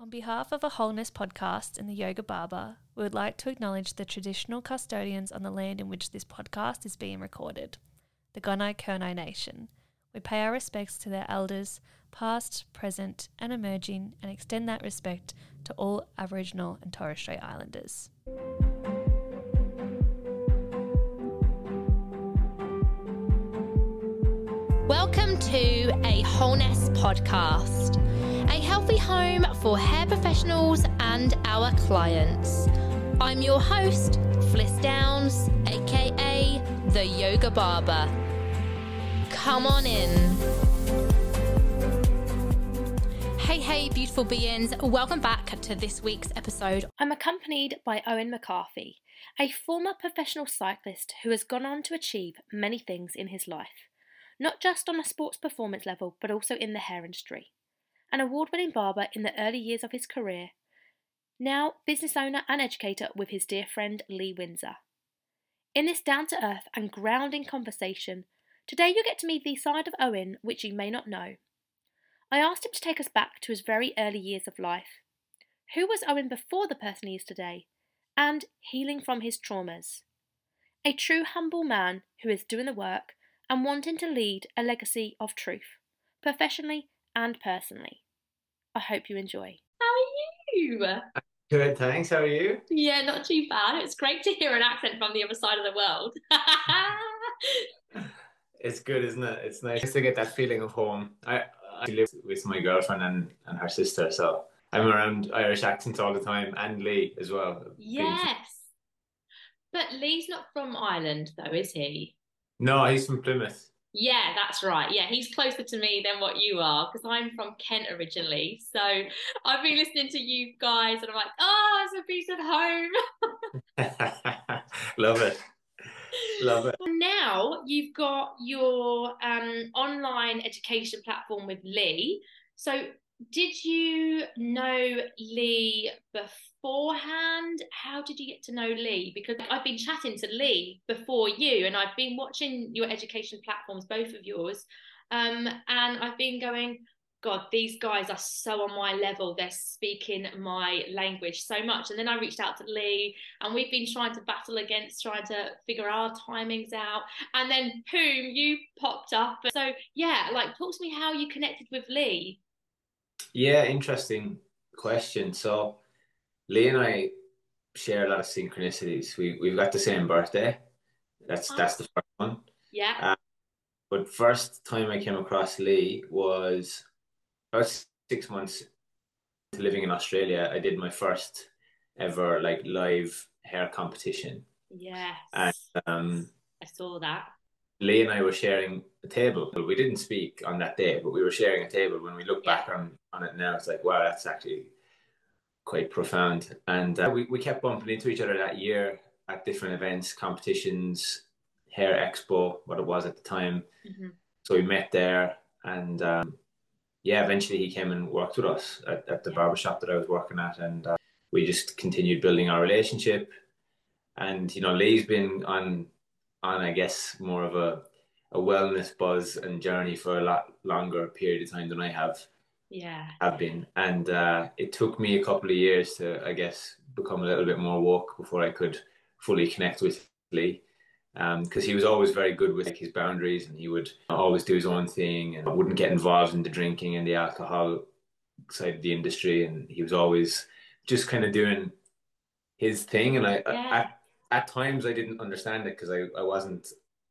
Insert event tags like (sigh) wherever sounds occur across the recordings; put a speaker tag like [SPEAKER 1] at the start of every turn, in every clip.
[SPEAKER 1] On behalf of a Wholeness podcast and the Yoga Barber, we would like to acknowledge the traditional custodians on the land in which this podcast is being recorded, the Gunai Kurnai Nation. We pay our respects to their elders, past, present, and emerging, and extend that respect to all Aboriginal and Torres Strait Islanders.
[SPEAKER 2] Welcome to a Wholeness podcast, a healthy home for hair professionals and our clients. I'm your host, Fliss Downs, aka the Yoga Barber. Come on in. Hey, hey, beautiful beings. Welcome back to this week's episode. I'm accompanied by Eoin McCarthy, a former professional cyclist who has gone on to achieve many things in his life not just on a sports performance level, but also in the hair industry. An award winning barber in the early years of his career, now business owner and educator with his dear friend Leigh Winsor. In this down to earth and grounding conversation, today you get to meet the side of Eoin which you may not know. I asked him to take us back to his very early years of life. Who was Eoin before the person he is today? And healing from his traumas. A true humble man who is doing the work and wanting to lead a legacy of truth, professionally and personally. I hope you enjoy. How are you?
[SPEAKER 3] Good, thanks. How are you?
[SPEAKER 2] Yeah, not too bad. It's great to hear an accent from the other side of the world. (laughs)
[SPEAKER 3] it's good, isn't it? It's nice to get that feeling of home. I, I live with my girlfriend and, and her sister, so I'm around Irish accents all the time, and Leigh as well.
[SPEAKER 2] Yes. But Leigh's not from Ireland, though, is he?
[SPEAKER 3] No, he's from Plymouth.
[SPEAKER 2] Yeah, that's right. Yeah, he's closer to me than what you are because I'm from Kent originally. So I've been listening to you guys and I'm like, oh, it's a piece of
[SPEAKER 3] home. (laughs) Love it. Love it.
[SPEAKER 2] Now you've got your um, online education platform with Leigh. So did you know Leigh beforehand? How did you get to know Leigh? Because I've been chatting to Leigh before you, and I've been watching your education platforms, both of yours, um, and I've been going, God, these guys are so on my level. They're speaking my language so much. And then I reached out to Leigh, and we've been trying to battle against trying to figure our timings out. And then, boom, you popped up. So, yeah, like, talk to me how you connected with Leigh.
[SPEAKER 3] Yeah, interesting question. So, Leigh and I share a lot of synchronicities. We we've got the same birthday. That's oh. that's the first one.
[SPEAKER 2] Yeah. Uh,
[SPEAKER 3] but first time I came across Leigh was about six months living in Australia. I did my first ever like live hair competition.
[SPEAKER 2] Yes.
[SPEAKER 3] And um,
[SPEAKER 2] I saw that.
[SPEAKER 3] Leigh and I were sharing a table. We didn't speak on that day, but we were sharing a table. When we look back on, on it now, it's like, wow, that's actually quite profound. And uh, we, we kept bumping into each other that year at different events, competitions, Hair Expo, what it was at the time. Mm-hmm. So we met there. And um, yeah, eventually he came and worked with us at, at the barbershop that I was working at. And uh, we just continued building our relationship. And, you know, Leigh's been on on, I guess, more of a a wellness buzz and journey for a lot longer period of time than I have.
[SPEAKER 2] Yeah.
[SPEAKER 3] Have been, and uh, it took me a couple of years to, I guess, become a little bit more woke before I could fully connect with Leigh. Because um, he was always very good with like, his boundaries, and he would always do his own thing, and wouldn't get involved in the drinking and the alcohol side of the industry. And he was always just kind of doing his thing. And I, yeah. at at times I didn't understand it because I, I wasn't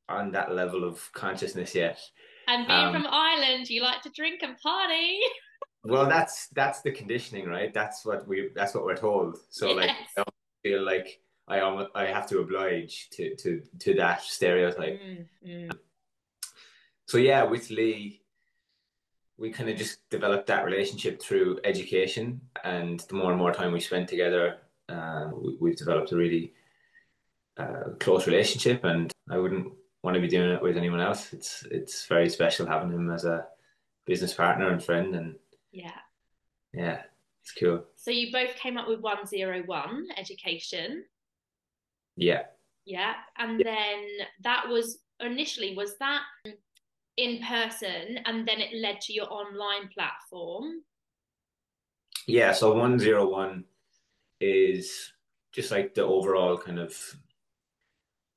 [SPEAKER 3] on that level of consciousness yet.
[SPEAKER 2] And being um, from Ireland, you like to drink and party. (laughs)
[SPEAKER 3] well, that's that's the conditioning, right? That's what we that's what we're told. So yes. like, I feel like I almost, I have to oblige to to to that stereotype. Mm, mm. So yeah, with Leigh, we kind of just developed that relationship through education, and the more and more time we spent together, uh, we, we've developed a really uh, close relationship, and I wouldn't want to be doing it with anyone else. It's it's very special having him as a business partner and friend, and
[SPEAKER 2] yeah,
[SPEAKER 3] yeah, it's cool.
[SPEAKER 2] So you both came up with one zero one education.
[SPEAKER 3] Yeah.
[SPEAKER 2] Yeah, and yeah. then that was initially was that in person, and then it led to your online platform.
[SPEAKER 3] Yeah, so 101 is just like the overall kind of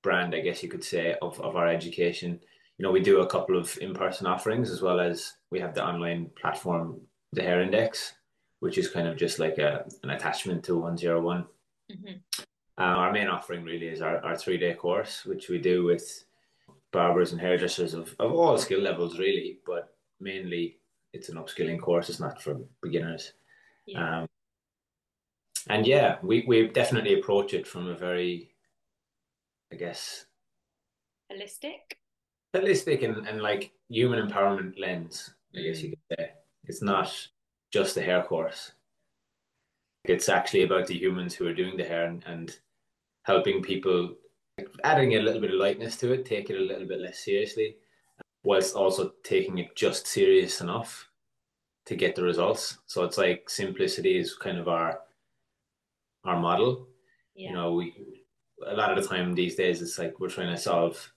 [SPEAKER 3] brand, I guess you could say, of, of our education. You know, we do a couple of in-person offerings as well as we have the online platform, the Hair Index, which is kind of just like a, an attachment to 101. Mm-hmm. Uh, our main offering really is our, our three-day course, which we do with barbers and hairdressers of, of all skill levels, really, but mainly it's an upskilling course. It's not for beginners. Yeah. Um, and yeah, we, we definitely approach it from a very, I guess,
[SPEAKER 2] holistic,
[SPEAKER 3] holistic and, and like human empowerment lens. I mm. guess you could say it's not just the hair course. It's actually about the humans who are doing the hair and, and helping people, adding a little bit of lightness to it, take it a little bit less seriously, whilst also taking it just serious enough to get the results. So it's like simplicity is kind of our our model. Yeah. You know, we a lot of the time these days it's like we're trying to solve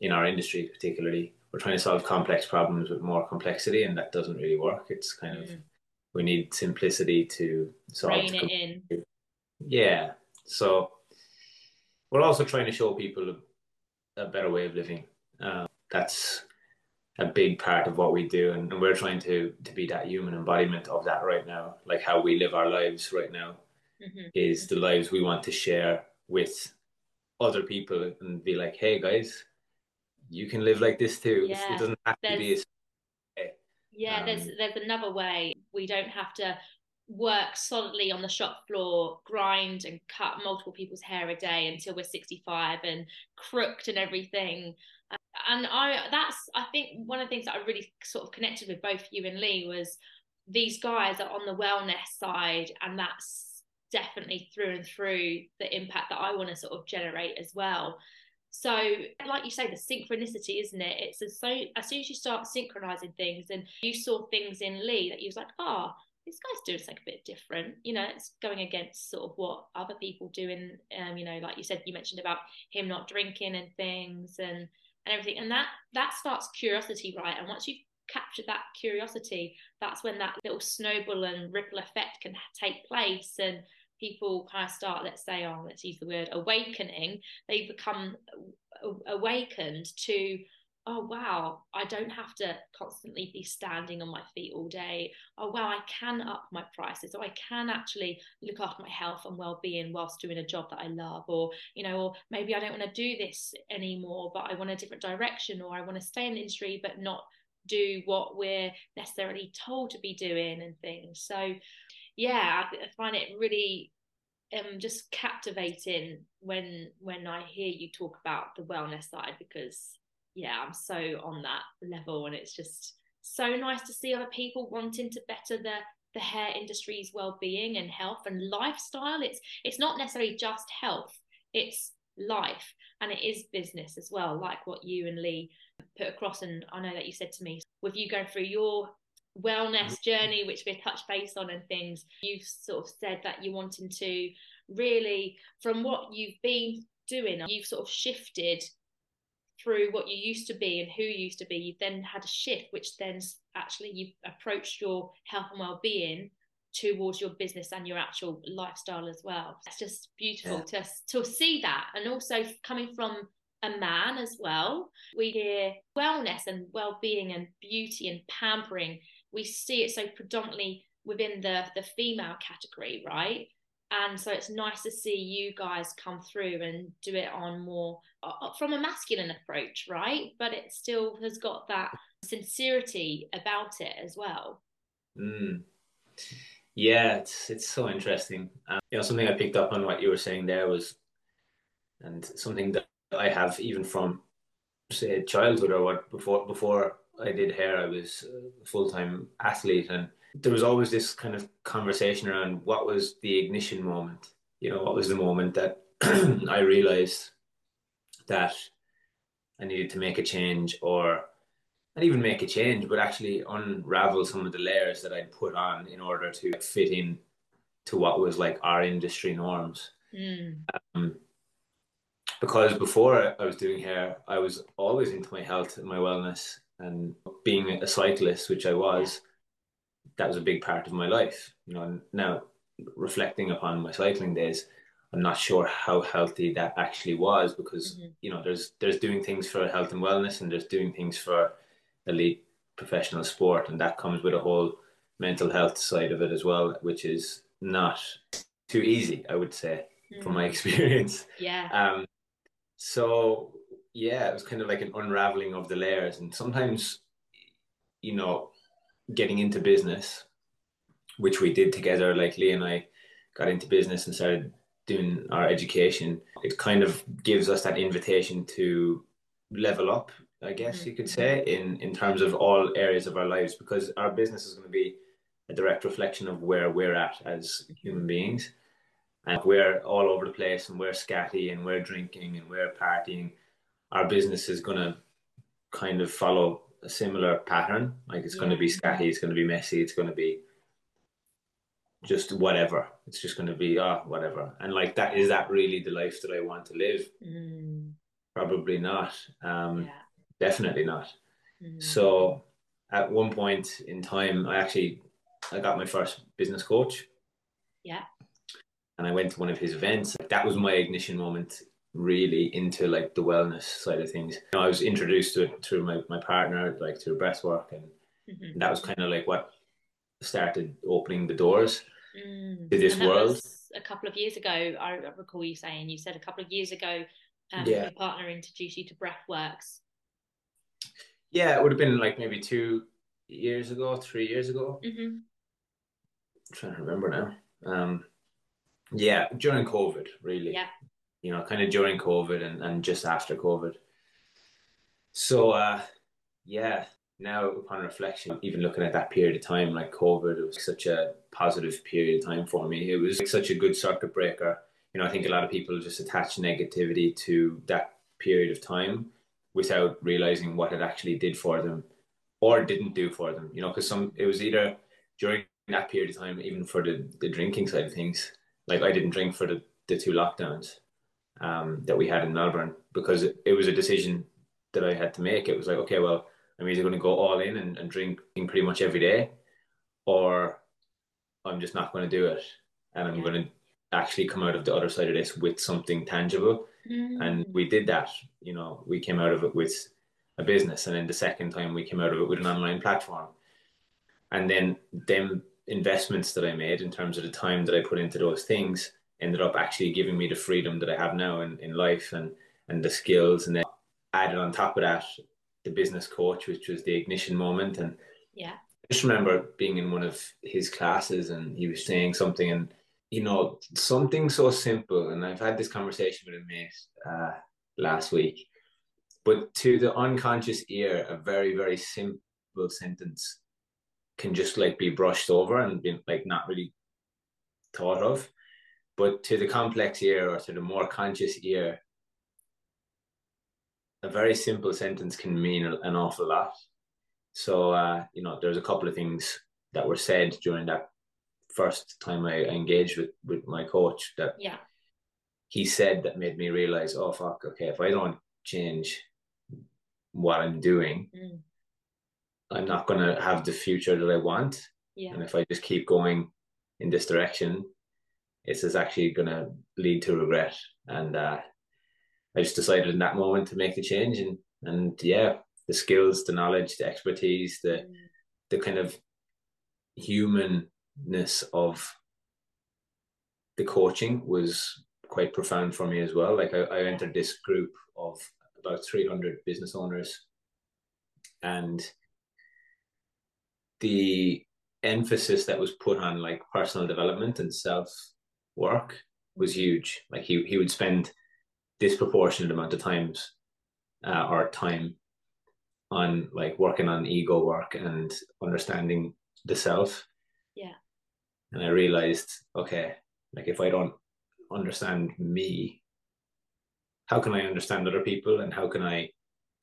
[SPEAKER 3] in our industry particularly we're trying to solve complex problems with more complexity and that doesn't really work. It's kind mm. of we need simplicity to solve
[SPEAKER 2] Rein it in.
[SPEAKER 3] Yeah. So we're also trying to show people a, a better way of living. Uh, that's a big part of what we do and, and, we're trying to to be that human embodiment of that right now. Like how we live our lives right now mm-hmm. is the lives we want to share with other people and be like hey guys you can live like this too yeah. it doesn't have there's, to be
[SPEAKER 2] a yeah um, there's there's another way we don't have to work solidly on the shop floor, grind and cut multiple people's hair a day until we're 65 and crooked and everything and I that's I think one of the things that I really sort of connected with both you and Leigh was these guys are on the wellness side and that's definitely through and through the impact that I want to sort of generate as well. So, like you say, the synchronicity, isn't it? It's as so as soon as you start synchronizing things, and you saw things in Leigh that you was like, oh, this guy's doing something a bit different. You know, it's going against sort of what other people do. In, um, you know, like you said, you mentioned about him not drinking and things, and and everything and that that starts curiosity right and once you've captured that curiosity that's when that little snowball and ripple effect can take place and people kind of start let's say oh let's use the word awakening they become awakened to oh wow i don't have to constantly be standing on my feet all day. Oh wow i can up my prices. Or i can actually look after my health and well-being whilst doing a job that i love. Or you know or maybe i don't want to do this anymore but i want a different direction. Or i want to stay in the industry but not do what we're necessarily told to be doing and things. So yeah i find it really um, just captivating when when I hear you talk about the wellness side because yeah, I'm so on that level, and it's just so nice to see other people wanting to better the the hair industry's well-being and health and lifestyle. It's it's not necessarily just health; it's life, and it is business as well. Like what you and Leigh put across, and I know that you said to me with you going through your wellness mm-hmm. journey, which we touched base on and things, you've sort of said that you're wanting to really, from what you've been doing, you've sort of shifted through what you used to be and who you used to be, you've then had a shift, which then actually you've approached your health and well-being towards your business and your actual lifestyle as well. It's just beautiful yeah. to to see that, and also coming from a man as well. We hear wellness and well-being and beauty and pampering. We see it so predominantly within the the female category, right? and so it's nice to see you guys come through and do it on more uh, uh, from a masculine approach right but it still has got that sincerity about it as well
[SPEAKER 3] mm. yeah it's it's so interesting um, you know something i picked up on what you were saying there was and something that i have even from say childhood or what before before i did hair i was a full-time athlete and there was always this kind of conversation around what was the ignition moment. You know, what was the moment that (clears throat) I realized that I needed to make a change or not even make a change, but actually unravel some of the layers that I'd put on in order to fit in to what was like our industry norms. Mm. Um, because before I was doing hair, I was always into my health and my wellness and being a cyclist, which I was that was a big part of my life. You know, now reflecting upon my cycling days, I'm not sure how healthy that actually was because mm-hmm. you know there's there's doing things for health and wellness and there's doing things for elite professional sport and that comes with a whole mental health side of it as well, which is not too easy, I would say, mm-hmm. from my (laughs) experience.
[SPEAKER 2] Yeah.
[SPEAKER 3] Um. So yeah, it was kind of like an unraveling of the layers, and sometimes, you know, getting into business, which we did together, like Leigh and I got into business and started doing our education, it kind of gives us that invitation to level up, I guess mm. you could say, in, in terms of all areas of our lives, because our business is going to be a direct reflection of where we're at as human beings. And we're all over the place and we're scatty and we're drinking and we're partying, our business is going to kind of follow a similar pattern. Like it's yeah. going to be scatty, it's going to be messy, it's going to be just whatever. It's just going to be ah oh, whatever. And like that is that really the life that I want to live? Mm. Probably not. Um, yeah. Definitely not. Mm. So at one point in time, I actually I got my first business coach.
[SPEAKER 2] Yeah.
[SPEAKER 3] And I went to one of his events. That was my ignition moment really into like the wellness side of things. You know, I was introduced to it through my, my partner, like through breath work and, mm-hmm. and that was kind of like what started opening the doors mm. to this world.
[SPEAKER 2] a couple of years ago, I recall you saying you said a couple of years ago, um, yeah. your partner introduced you to Breathworks.
[SPEAKER 3] Yeah, it would have been like maybe two years ago, three years ago.
[SPEAKER 2] Mm-hmm. I'm
[SPEAKER 3] trying to remember now. Um, yeah, during COVID, really.
[SPEAKER 2] Yeah.
[SPEAKER 3] You know, kind of during COVID and, and just after COVID. So, uh, yeah, now upon reflection, even looking at that period of time, like COVID, it was such a positive period of time for me. It was like such a good circuit breaker. You know, I think a lot of people just attach negativity to that period of time without realizing what it actually did for them or didn't do for them. You know, because some it was either during that period of time, even for the, the drinking side of things, like I didn't drink for the, the two lockdowns um, that we had in Melbourne because it, it was a decision that I had to make. It was like, okay, well, I'm either going to go all in and, and drink pretty much every day, or I'm just not going to do it. And I'm yeah. going to actually come out of the other side of this with something tangible. Mm. And we did that. You know, we came out of it with a business. And then the second time we came out of it with an online platform. And then them investments that I made in terms of the time that I put into those things ended up actually giving me the freedom that I have now in, in life and, and the skills. And then added on top of that, the business coach, which was the ignition moment. And
[SPEAKER 2] yeah,
[SPEAKER 3] I just remember being in one of his classes and he was saying something and you know something so simple. And I've had this conversation with a mate uh, last week, but to the unconscious ear, a very very simple sentence can just like be brushed over and be like not really thought of. But to the complex ear or to the more conscious ear, a very simple sentence can mean an awful lot. So, uh, you know, there's a couple of things that were said during that first time I engaged with, with my coach that
[SPEAKER 2] yeah.
[SPEAKER 3] he said that made me realize, oh, fuck, okay, if I don't change what I'm doing, mm. I'm not going to have the future that I want.
[SPEAKER 2] Yeah.
[SPEAKER 3] And if I just keep going in this direction, it's is actually going to lead to regret. And uh, I just decided in that moment to make the change and and yeah, the skills, the knowledge, the expertise, the the kind of humanness of the coaching was quite profound for me as well. Like I, I entered this group of about 300 business owners and the emphasis that was put on like personal development and self work was huge. Like he, he would spend disproportionate amount of times uh, or time on like working on ego work and understanding the self.
[SPEAKER 2] Yeah.
[SPEAKER 3] And I realized, okay, like if I don't understand me, how can I understand other people and how can I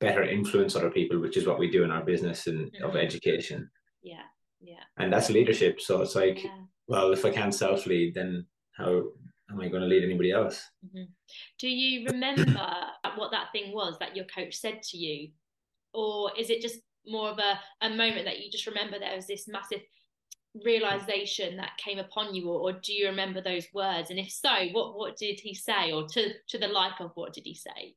[SPEAKER 3] better influence other people, which is what we do in our business and mm-hmm. of education.
[SPEAKER 2] Yeah. Yeah.
[SPEAKER 3] And that's leadership. So it's like, yeah. well, if I can't self lead, then how am I going to lead anybody else?
[SPEAKER 2] Mm-hmm. Do you remember (coughs) what that thing was that your coach said to you? Or is it just more of a, a moment that you just remember there was this massive realization that came upon you or, or, do you remember those words and if so what what did he say or to to the like of what did he say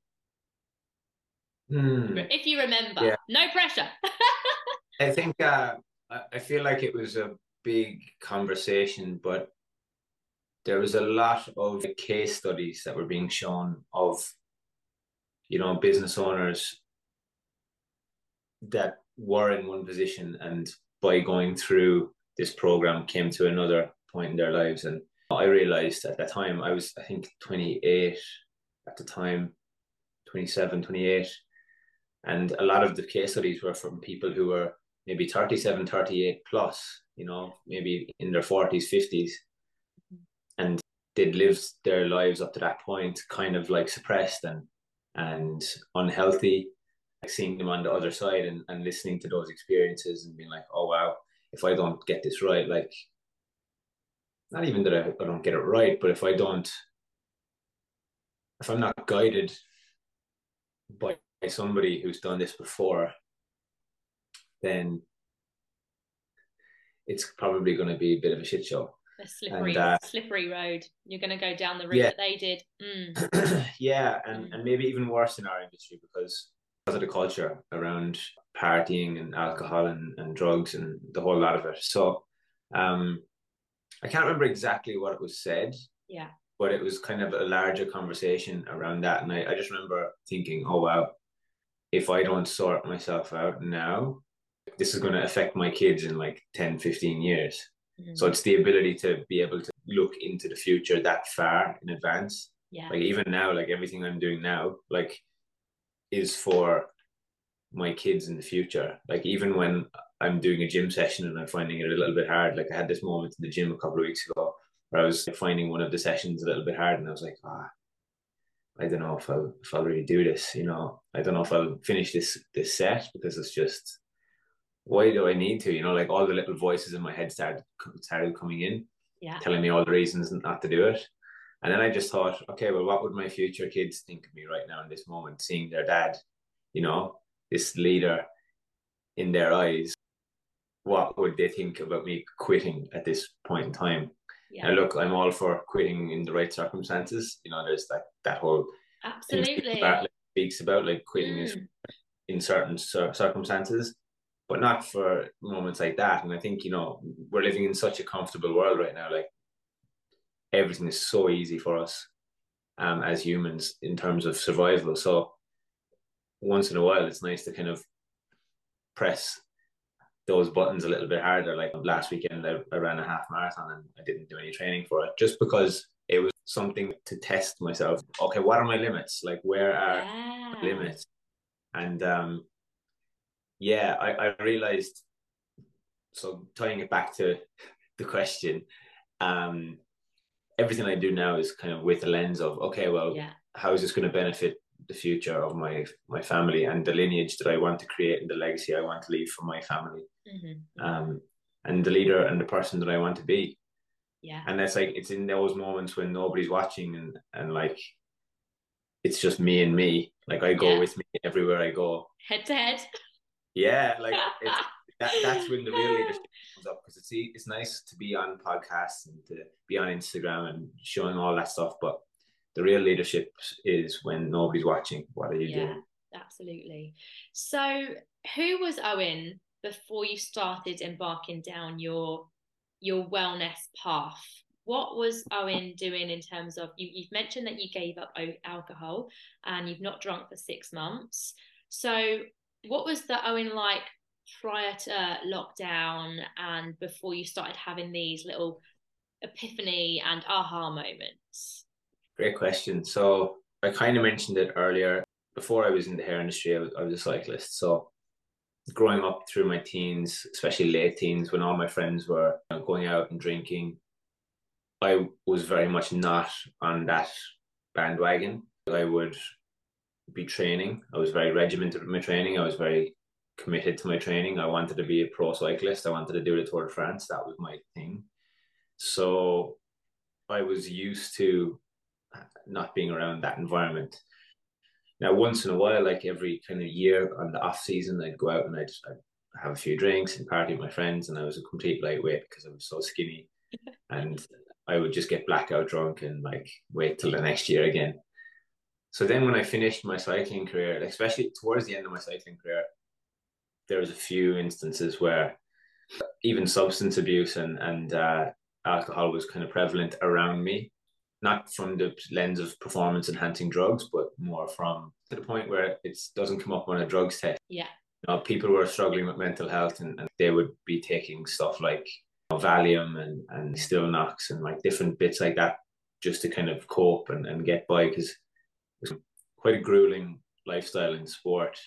[SPEAKER 3] Hmm.
[SPEAKER 2] if you remember
[SPEAKER 3] Yeah.
[SPEAKER 2] no pressure (laughs)
[SPEAKER 3] I think uh, I feel like it was a big conversation, but there was a lot of case studies that were being shown of, you know, business owners that were in one position and by going through this program came to another point in their lives. And I realized at that time, I was, I think, 28 at the time, 27, 28. And a lot of the case studies were from people who were maybe 37, 38 plus, you know, maybe in their 40s, 50s. And they'd lived their lives up to that point kind of like suppressed and and unhealthy. Like seeing them on the other side and, and listening to those experiences and being like, oh wow, if I don't get this right, like not even that I, I don't get it right, but if I don't if I'm not guided by somebody who's done this before, then it's probably going to be a bit of a shit show.
[SPEAKER 2] A slippery
[SPEAKER 3] uh,
[SPEAKER 2] slippery road you're going to go down the route
[SPEAKER 3] Yeah.
[SPEAKER 2] that they did mm. (clears throat)
[SPEAKER 3] yeah, and,
[SPEAKER 2] Mm.
[SPEAKER 3] and maybe even worse in our industry because because of the culture around partying and alcohol and, and drugs and the whole lot of it. So um I can't remember exactly what it was said,
[SPEAKER 2] yeah
[SPEAKER 3] but it was kind of a larger conversation around that. And I, I just remember thinking, oh wow, if I don't sort myself out now, this is going to affect my kids in like 10, 15 years. So it's the ability to be able to look into the future that far in advance.
[SPEAKER 2] yeah
[SPEAKER 3] Like even now, like everything I'm doing now, like is for my kids in the future. Like even when I'm doing a gym session and I'm finding it a little bit hard, like I had this moment in the gym a couple of weeks ago where I was finding one of the sessions a little bit hard and I was like, ah, I don't know if I'll if I'll really do this, you know. I don't know if I'll finish this this set because it's just why do I need to? You know, like all the little voices in my head started started coming in
[SPEAKER 2] yeah
[SPEAKER 3] telling me all the reasons not to do it. And then I just thought, okay, well, what would my future kids think of me right now in this moment, seeing their dad, you know, this leader in their eyes? What would they think about me quitting at this point in time?
[SPEAKER 2] yeah
[SPEAKER 3] Now, look, I'm all for quitting in the right circumstances. You know, there's that that whole thing
[SPEAKER 2] absolutely
[SPEAKER 3] that speaks about like quitting is
[SPEAKER 2] Mm.
[SPEAKER 3] in certain cir- circumstances, but not for moments like that. And I think you know we're living in such a comfortable world right now. Like everything is so easy for us um, as humans in terms of survival. So once in a while, it's nice to kind of press those buttons a little bit harder. Like last weekend, I, I ran a half marathon and I didn't do any training for it just because it was something to test myself. Okay, what are my limits? Like, where are
[SPEAKER 2] yeah.
[SPEAKER 3] limits. And um, yeah, I, I realized. So tying it back to (laughs) the question, um, everything I do now is kind of with the lens of okay, well,
[SPEAKER 2] yeah
[SPEAKER 3] how is this going to benefit the future of my my family and the lineage that I want to create and the legacy I want to leave for my family,
[SPEAKER 2] Mhm.
[SPEAKER 3] um, and the leader and the person that I want to be.
[SPEAKER 2] yeah
[SPEAKER 3] And that's like it's in those moments when nobody's watching and and like it's just me and me. Like I go
[SPEAKER 2] Yeah.
[SPEAKER 3] with me everywhere I go.
[SPEAKER 2] head to head
[SPEAKER 3] Yeah, like it's, (laughs) that, that's when the real uh, leadership comes up because it's it's nice to be on podcasts and to be on Instagram and showing all that stuff, but the real leadership is when nobody's watching. What are you
[SPEAKER 2] yeah
[SPEAKER 3] doing?
[SPEAKER 2] absolutely so who was Eoin before you started embarking down your your wellness path what was Eoin doing in terms of you, you've mentioned that you gave up alcohol and you've not drunk for six months so what was the Eoin like prior to lockdown and before you started having these little epiphany and aha moments
[SPEAKER 3] Great question. So I kind of mentioned it earlier. Before I was in the hair industry, I was, I was a cyclist. So growing up through my teens, especially late teens, when all my friends were going out and drinking, I was very much not on that bandwagon. I would be training. I was very regimented with my training. I was very committed to my training. I wanted to be a pro cyclist. I wanted to do the Tour de France. That was my thing. So I was used to not being around that environment. Now, once in a while, like every kind of year on the off season, I'd go out and I'd, I'd have a few drinks and party with my friends, and I was a complete lightweight because I was so skinny, (laughs) and I would just get blackout drunk and like wait till the next year again. So then, when I finished my cycling career, especially towards the end of my cycling career, there was a few instances where even substance abuse and and uh, alcohol was kind of prevalent around me, not from the lens of performance enhancing drugs, but more from to the point where it doesn't come up on a drugs test.
[SPEAKER 2] Yeah.
[SPEAKER 3] You know, people were struggling with mental health and, and they would be taking stuff like you know, Valium and, and Stilnox and like different bits like that just to kind of cope and, and get by because it was quite a grueling lifestyle in sport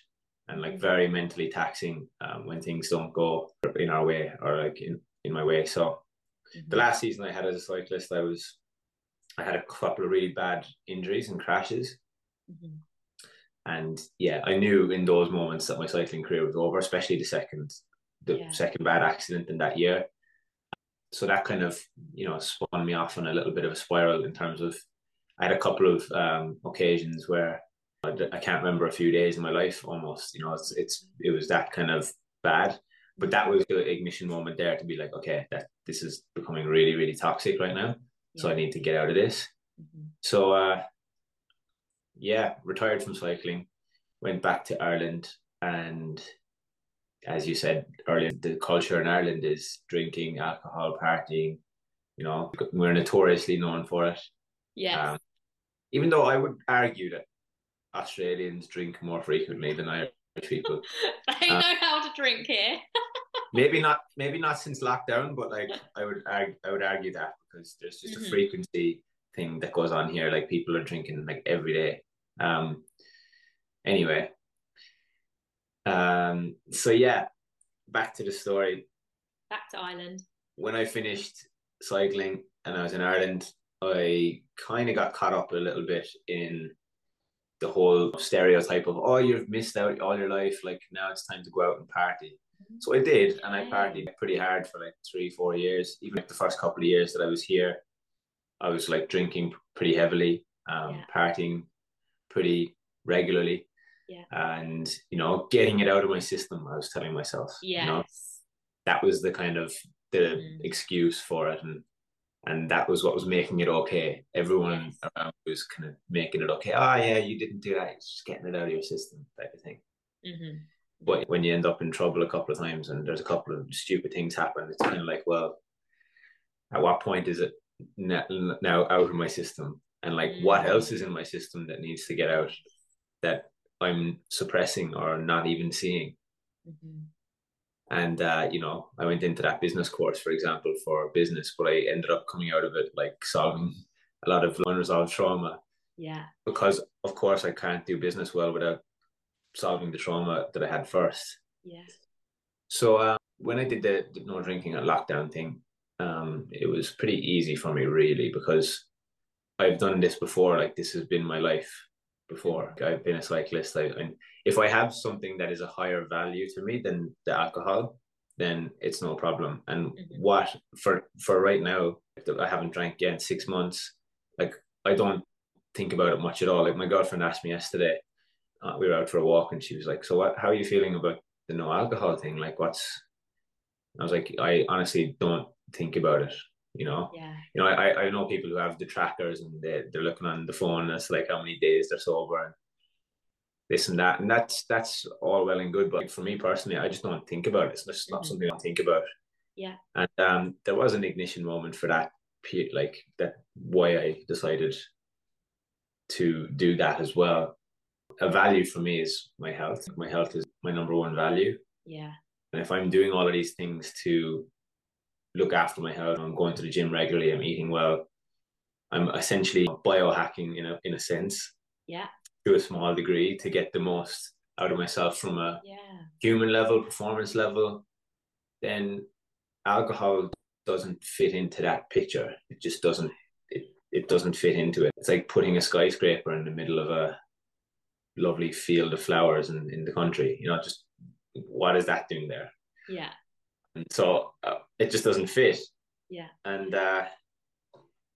[SPEAKER 3] and like very mentally taxing um, when things don't go in our way or like in, in my way. So mm-hmm. the last season I had as a cyclist, I was I had a couple of really bad injuries and crashes. Mm-hmm. And yeah, I knew in those moments that my cycling career was over, especially the second the yeah. second bad accident in that year. So that kind of, you know, spun me off on a little bit of a spiral in terms of I had a couple of um, occasions where I can't remember a few days in my life almost. You know, it's it's it was that kind of bad. But that was the ignition moment there to be like, okay, that this is becoming really, really toxic right now. Yeah. So I need to get out of this. Mm-hmm. So uh yeah, retired from cycling, went back to Ireland and as you said earlier, the culture in Ireland is drinking, alcohol, partying. You know, we're notoriously known for it.
[SPEAKER 2] Yeah. Um,
[SPEAKER 3] even though I would argue that Australians drink more frequently than Irish people. (laughs)
[SPEAKER 2] they um, know how to drink here. (laughs)
[SPEAKER 3] maybe not, maybe not since lockdown, but like I would, argue, I would argue that because there's just mm-hmm. a frequency thing that goes on here. Like people are drinking like every day. Um. Anyway. Um. So yeah, back to the story.
[SPEAKER 2] Back to Ireland.
[SPEAKER 3] When I finished cycling and I was in Ireland, I kind of got caught up a little bit in the whole stereotype of oh you've missed out all your life like now it's time to go out and party. So i did and i partied pretty hard for like three four years. Even like the first couple of years that i was here i was like drinking pretty heavily um yeah. partying pretty regularly.
[SPEAKER 2] Yeah.
[SPEAKER 3] And you know getting it out of my system i was telling myself
[SPEAKER 2] yes.
[SPEAKER 3] you know? That was the kind of the mm. excuse for it and and that was what was making it okay. Everyone around was kind of making it okay. Oh yeah, you didn't do that. It's just getting it out of your system, type of thing.
[SPEAKER 2] Mm-hmm.
[SPEAKER 3] But when you end up in trouble a couple of times and there's a couple of stupid things happen, it's kind of like, well, at what point is it now out of my system? And like, mm-hmm. what else is in my system that needs to get out that I'm suppressing or not even seeing? Mm-hmm and uh, you know i went into that business course for example for business but i ended up coming out of it like solving a lot of unresolved trauma.
[SPEAKER 2] Yeah.
[SPEAKER 3] Because of course i can't do business well without solving the trauma that i had first.
[SPEAKER 2] Yes
[SPEAKER 3] so uh, when i did the, the no drinking at lockdown thing um, it was pretty easy for me really because i've done this before like this has been my life before. I've been a cyclist. I, and if I have something that is a higher value to me than the alcohol, then it's no problem. And mm-hmm. what for for right now, I haven't drank yet in six months. Like I don't think about it much at all. Like my girlfriend asked me yesterday, uh, we were out for a walk, and she was like, "So what? How are you feeling about the no alcohol thing? Like, what's?" I was like, I honestly don't think about it you know?
[SPEAKER 2] Yeah.
[SPEAKER 3] You know i i know people who have the trackers and they, they're looking on the phone and it's like how many days they're sober and this and that and that's that's all well and good but for me personally i just don't think about it. It's just not mm-hmm. something i think about.
[SPEAKER 2] Yeah.
[SPEAKER 3] And um there was an ignition moment for that like that why i decided to do that as well. A value for me is my health. My health is my number one value.
[SPEAKER 2] Yeah.
[SPEAKER 3] And if i'm doing all of these things to look after my health. I'm going to the gym regularly. I'm eating well. I'm essentially biohacking in a in a sense.
[SPEAKER 2] Yeah.
[SPEAKER 3] To a small degree to get the most out of myself from a
[SPEAKER 2] yeah.
[SPEAKER 3] human level, performance level, then alcohol doesn't fit into that picture. It just doesn't it, it doesn't fit into it. It's like putting a skyscraper in the middle of a lovely field of flowers in, in the country. You know, just what is that doing there?
[SPEAKER 2] Yeah
[SPEAKER 3] and so uh, it just doesn't fit.
[SPEAKER 2] Yeah.
[SPEAKER 3] And uh,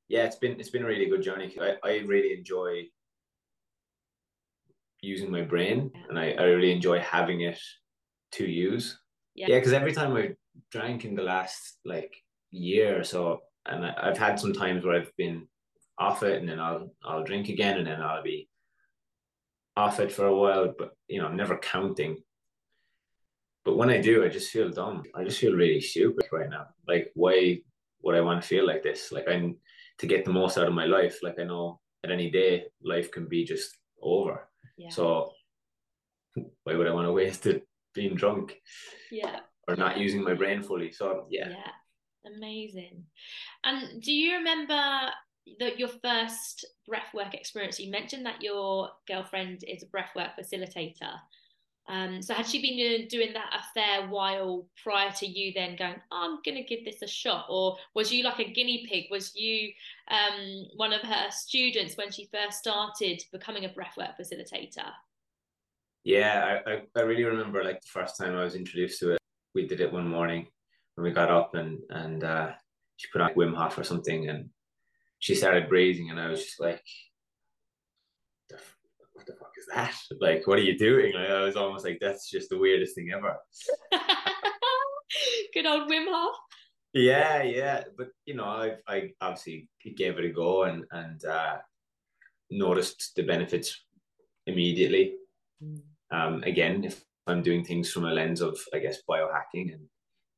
[SPEAKER 3] yeah, it's been it's been a really good journey. I, I really enjoy using my brain, yeah. and I, I really enjoy having it to use. Yeah, because every time I drank in the last like year or so, and I, I've had some times where I've been off it, and then I'll I'll drink again, and then I'll be off it for a while, but you know, I'm never counting. But when I do, I just feel dumb. I just feel really stupid right now. Like, why would I want to feel like this? Like, I'm to get the most out of my life. Like, I know at any day, life can be just over.
[SPEAKER 2] Yeah.
[SPEAKER 3] So, why would I want to waste it being drunk?
[SPEAKER 2] Yeah.
[SPEAKER 3] Or not using my brain fully. So, yeah.
[SPEAKER 2] Yeah. Amazing. And do you remember the, your first breathwork experience? You mentioned that your girlfriend is a breathwork facilitator. Um, so had she been doing that a fair while prior to you then going, oh, I'm going to give this a shot? Or was you like a guinea pig? Was you um, one of her students when she first started becoming a breathwork facilitator?
[SPEAKER 3] Yeah, I, I, I really remember like the first time I was introduced to it. We did it one morning when we got up and, and uh, she put on Wim Hof or something and she started breathing and I was just like, the fuck is that? (laughs) Like, what are you doing? Like, I was almost like, that's just the weirdest thing ever. (laughs)
[SPEAKER 2] Good old Wim Hof.
[SPEAKER 3] Yeah, yeah, but you know, I I obviously gave it a go and and uh, noticed the benefits immediately. Mm. Um, again, if I'm doing things from a lens of, I guess, biohacking and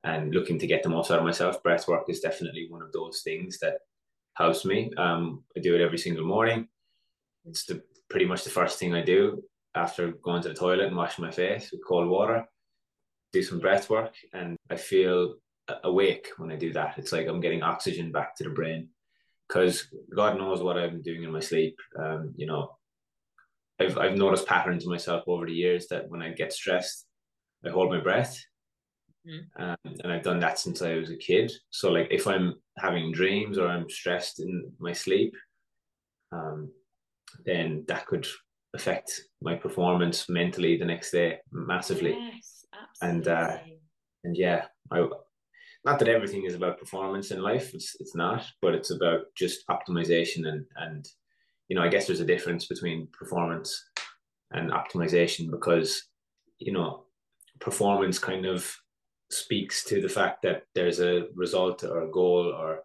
[SPEAKER 3] and looking to get the most out of myself, breath work is definitely one of those things that helps me. Um, I do it every single morning. It's the pretty much the first thing I do after going to the toilet and washing my face with cold water. Do some breath work, and I feel awake when I do that. It's like I'm getting oxygen back to the brain because God knows what I'm doing in my sleep. Um, you know, I've I've noticed patterns in myself over the years that when I get stressed, I hold my breath, mm. um, and I've done that since I was a kid. So like if I'm having dreams or I'm stressed in my sleep, um, then that could affect my performance mentally the next day massively.
[SPEAKER 2] Yes,
[SPEAKER 3] and uh, and yeah, I not that everything is about performance in life. It's it's not, but it's about just optimization and and you know I guess there's a difference between performance and optimization because you know performance kind of speaks to the fact that there's a result or a goal or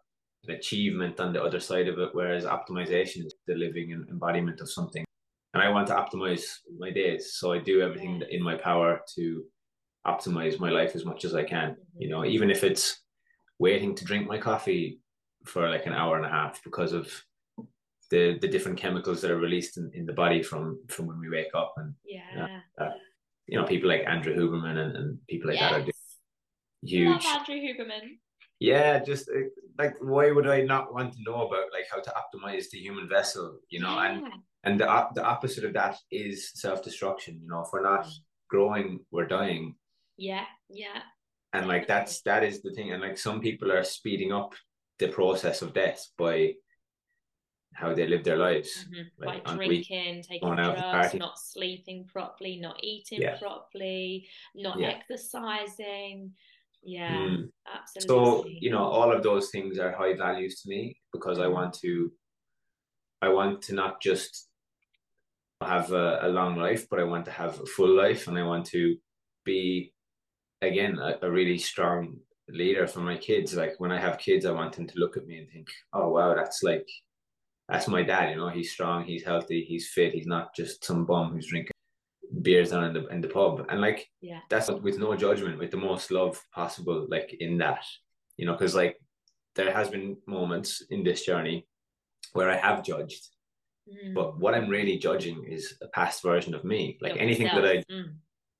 [SPEAKER 3] an achievement on the other side of it, whereas optimization is the living embodiment of something. And I want to optimize my days, so I do everything in my power to optimize my life as much as I can. Mm-hmm. You know, even if it's waiting to drink my coffee for like an hour and a half because of the the different chemicals that are released in, in the body from from when we wake up and
[SPEAKER 2] yeah
[SPEAKER 3] uh, uh, you know people like Andrew Huberman and, and people like
[SPEAKER 2] yes.
[SPEAKER 3] that are huge.
[SPEAKER 2] Love Andrew Huberman.
[SPEAKER 3] Yeah, just uh, like why would I not want to know about like how to optimize the human vessel, you know? Yeah. And and the the opposite of that is self destruction. You know, if we're not growing, we're dying.
[SPEAKER 2] Yeah, yeah.
[SPEAKER 3] And like that's that is the thing. And like some people are speeding up the process of death by how they live their lives.
[SPEAKER 2] Mm-hmm. Like, drinking, taking drugs, not sleeping properly, not eating yeah. properly, not yeah. exercising. Yeah, mm. absolutely.
[SPEAKER 3] So, you know, all of those things are high values to me because I want to I want to not just have a, a long life, but I want to have a full life and I want to be again a, a really strong leader for my kids. Like when I have kids, I want them to look at me and think, Oh wow, that's like that's my dad, you know, he's strong, he's healthy, he's fit, he's not just some bum who's drinking beers down in the in the pub, and like
[SPEAKER 2] yeah,
[SPEAKER 3] that's with no judgment, with the most love possible, like in that, you know, because like there has been moments in this journey where I have judged, mm. but what I'm really judging is a past version of me. Like anything that I, mm.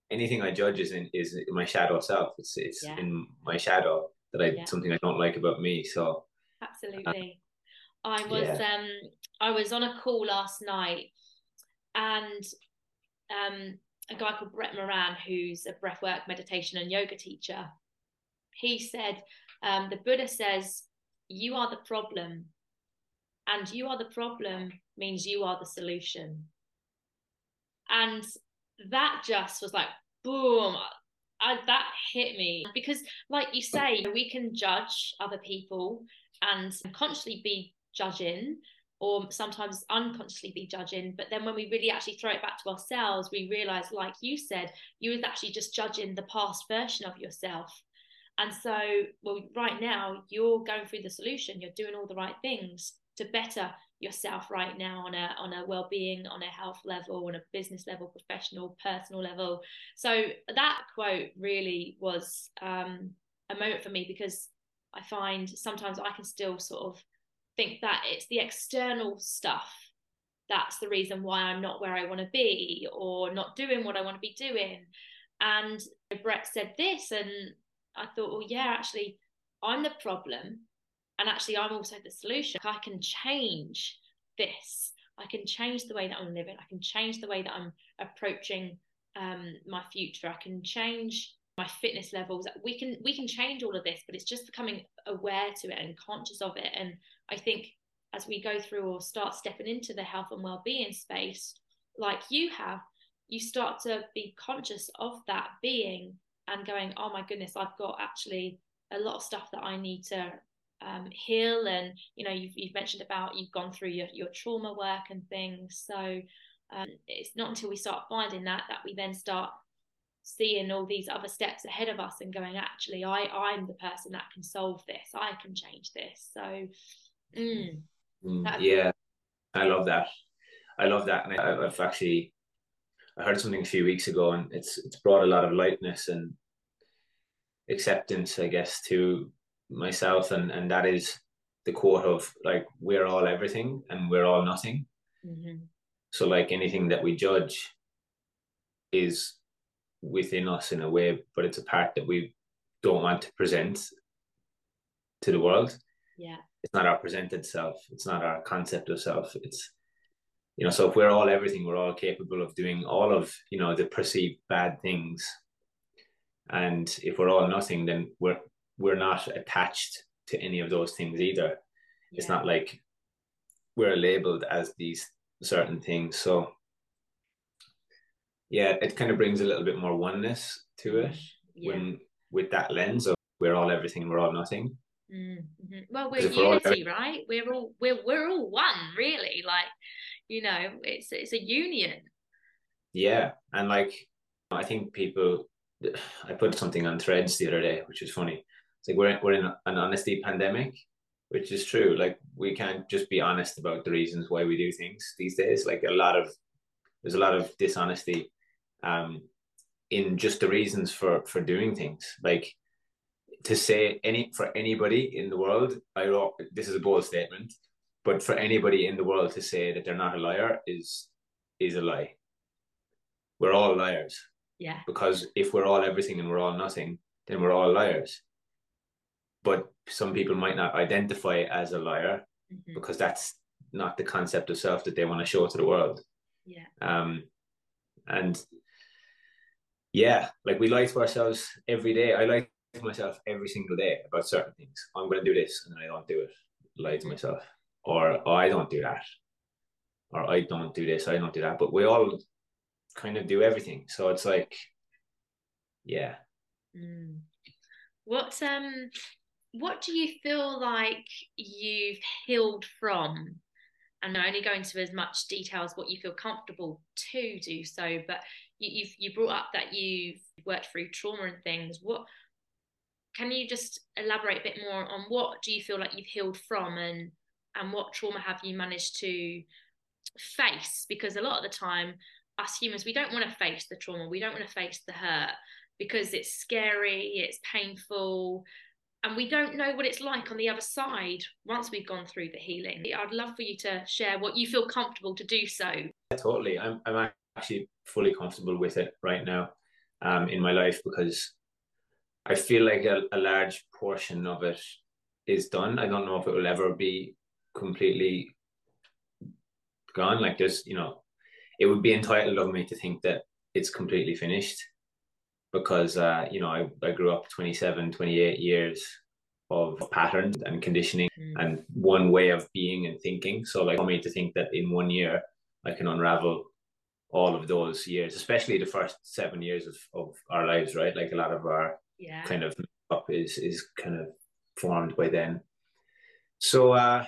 [SPEAKER 3] anything I judge is in is in my shadow self. It's it's yeah. in my shadow that I yeah. something I don't like about me. So
[SPEAKER 2] absolutely, I was yeah. um I was on a call last night and um, a guy called Brett Moran, who's a breathwork meditation and yoga teacher. He said, um, the Buddha says, you are the problem. And you are the problem means you are the solution. And that just was like, boom, I, that hit me. Because, like you say, we can judge other people and consciously be judging, or sometimes unconsciously be judging. But then when we really actually throw it back to ourselves, we realize, like you said, you was actually just judging the past version of yourself. And so, well, right now you're going through the solution. You're doing all the right things to better yourself right now on a on a well-being, on a health level, on a business level, professional, personal level. So that quote really was um, a moment for me because I find sometimes I can still sort of think that it's the external stuff that's the reason why I'm not where I want to be or not doing what I want to be doing. And Brett said this, and I thought, well, yeah, actually, I'm the problem. And actually, I'm also the solution. I can change this. I can change the way that I'm living. I can change the way that I'm approaching um, my future. I can change my fitness levels. We can we can change all of this, but it's just becoming aware to it and conscious of it. And I think as we go through or start stepping into the health and well-being space, like you have, you start to be conscious of that being and going, oh my goodness, I've got actually a lot of stuff that I need to um, heal. And you know, you've, you've mentioned about you've gone through your your trauma work and things. So um, it's not until we start finding that that we then start seeing all these other steps ahead of us and going actually i i'm the person that can solve this. I can change this. So mm,
[SPEAKER 3] mm, yeah. I love that. I love that. And I, i've actually i heard something a few weeks ago and it's it's brought a lot of lightness and acceptance i guess to myself. And and that is the quote of like we're all everything and we're all nothing. Mm-hmm. so like anything that we judge is within us in a way, but it's a part that we don't want to present to the world.
[SPEAKER 2] Yeah.
[SPEAKER 3] It's not our presented self. It's not our concept of self. It's you know, so if we're all everything, we're all capable of doing all of, you know, the perceived bad things. And if we're all nothing, then we're we're not attached to any of those things either. Yeah. It's not like we're labeled as these certain things. So yeah, it kind of brings a little bit more oneness to it yeah. when with that lens of we're all everything, we're all nothing.
[SPEAKER 2] Mm-hmm. Well, we're unity, we're all... right? We're all we're we're all one, really. Like, you know, it's it's a union.
[SPEAKER 3] Yeah, and like I think people, (sighs) I put something on Threads the other day, which is funny. It's like we're in, we're in an honesty pandemic, which is true. Like we can't just be honest about the reasons why we do things these days. Like a lot of there's a lot of dishonesty um, in just the reasons for for doing things. Like to say any for anybody in the world, I wrote this is a bold statement, but for anybody in the world to say that they're not a liar is is a lie. We're all liars.
[SPEAKER 2] Yeah.
[SPEAKER 3] Because if we're all everything and we're all nothing, then we're all liars. But some people might not identify as a liar mm-hmm. because that's not the concept of self that they want to show to the world.
[SPEAKER 2] Yeah.
[SPEAKER 3] Um, and yeah, like we lie to ourselves every day. I lie to myself every single day about certain things. I'm going to do this, and I don't do it. Lie to myself, or oh, I don't do that, or I don't do this, I don't do that. But we all kind of do everything. So it's like, yeah.
[SPEAKER 2] Mm. What um, what do you feel like you've healed from? And I only go into as much detail as what you feel comfortable to do so, but you, you've you brought up that you've worked through trauma and things. What can you just elaborate a bit more on what do you feel like you've healed from and and what trauma have you managed to face? Because a lot of the time, us humans, we don't want to face the trauma, we don't want to face the hurt because it's scary, it's painful, and we don't know what it's like on the other side once we've gone through the healing. I'd love for you to share what you feel comfortable to do so.
[SPEAKER 3] Yeah, totally. I'm, I'm actually fully comfortable with it right now um, in my life because I feel like a, a large portion of it is done. I don't know if it will ever be completely gone. Like there's, you know, it would be entitled of me to think that it's completely finished because, uh, you know, I, I grew up 27, 28 years of patterns and conditioning mm. and one way of being and thinking. So like for me to think that in one year I can unravel all of those years, especially the first seven years of, of our lives, right? Like a lot of our
[SPEAKER 2] yeah.
[SPEAKER 3] kind of up is is kind of formed by then. So uh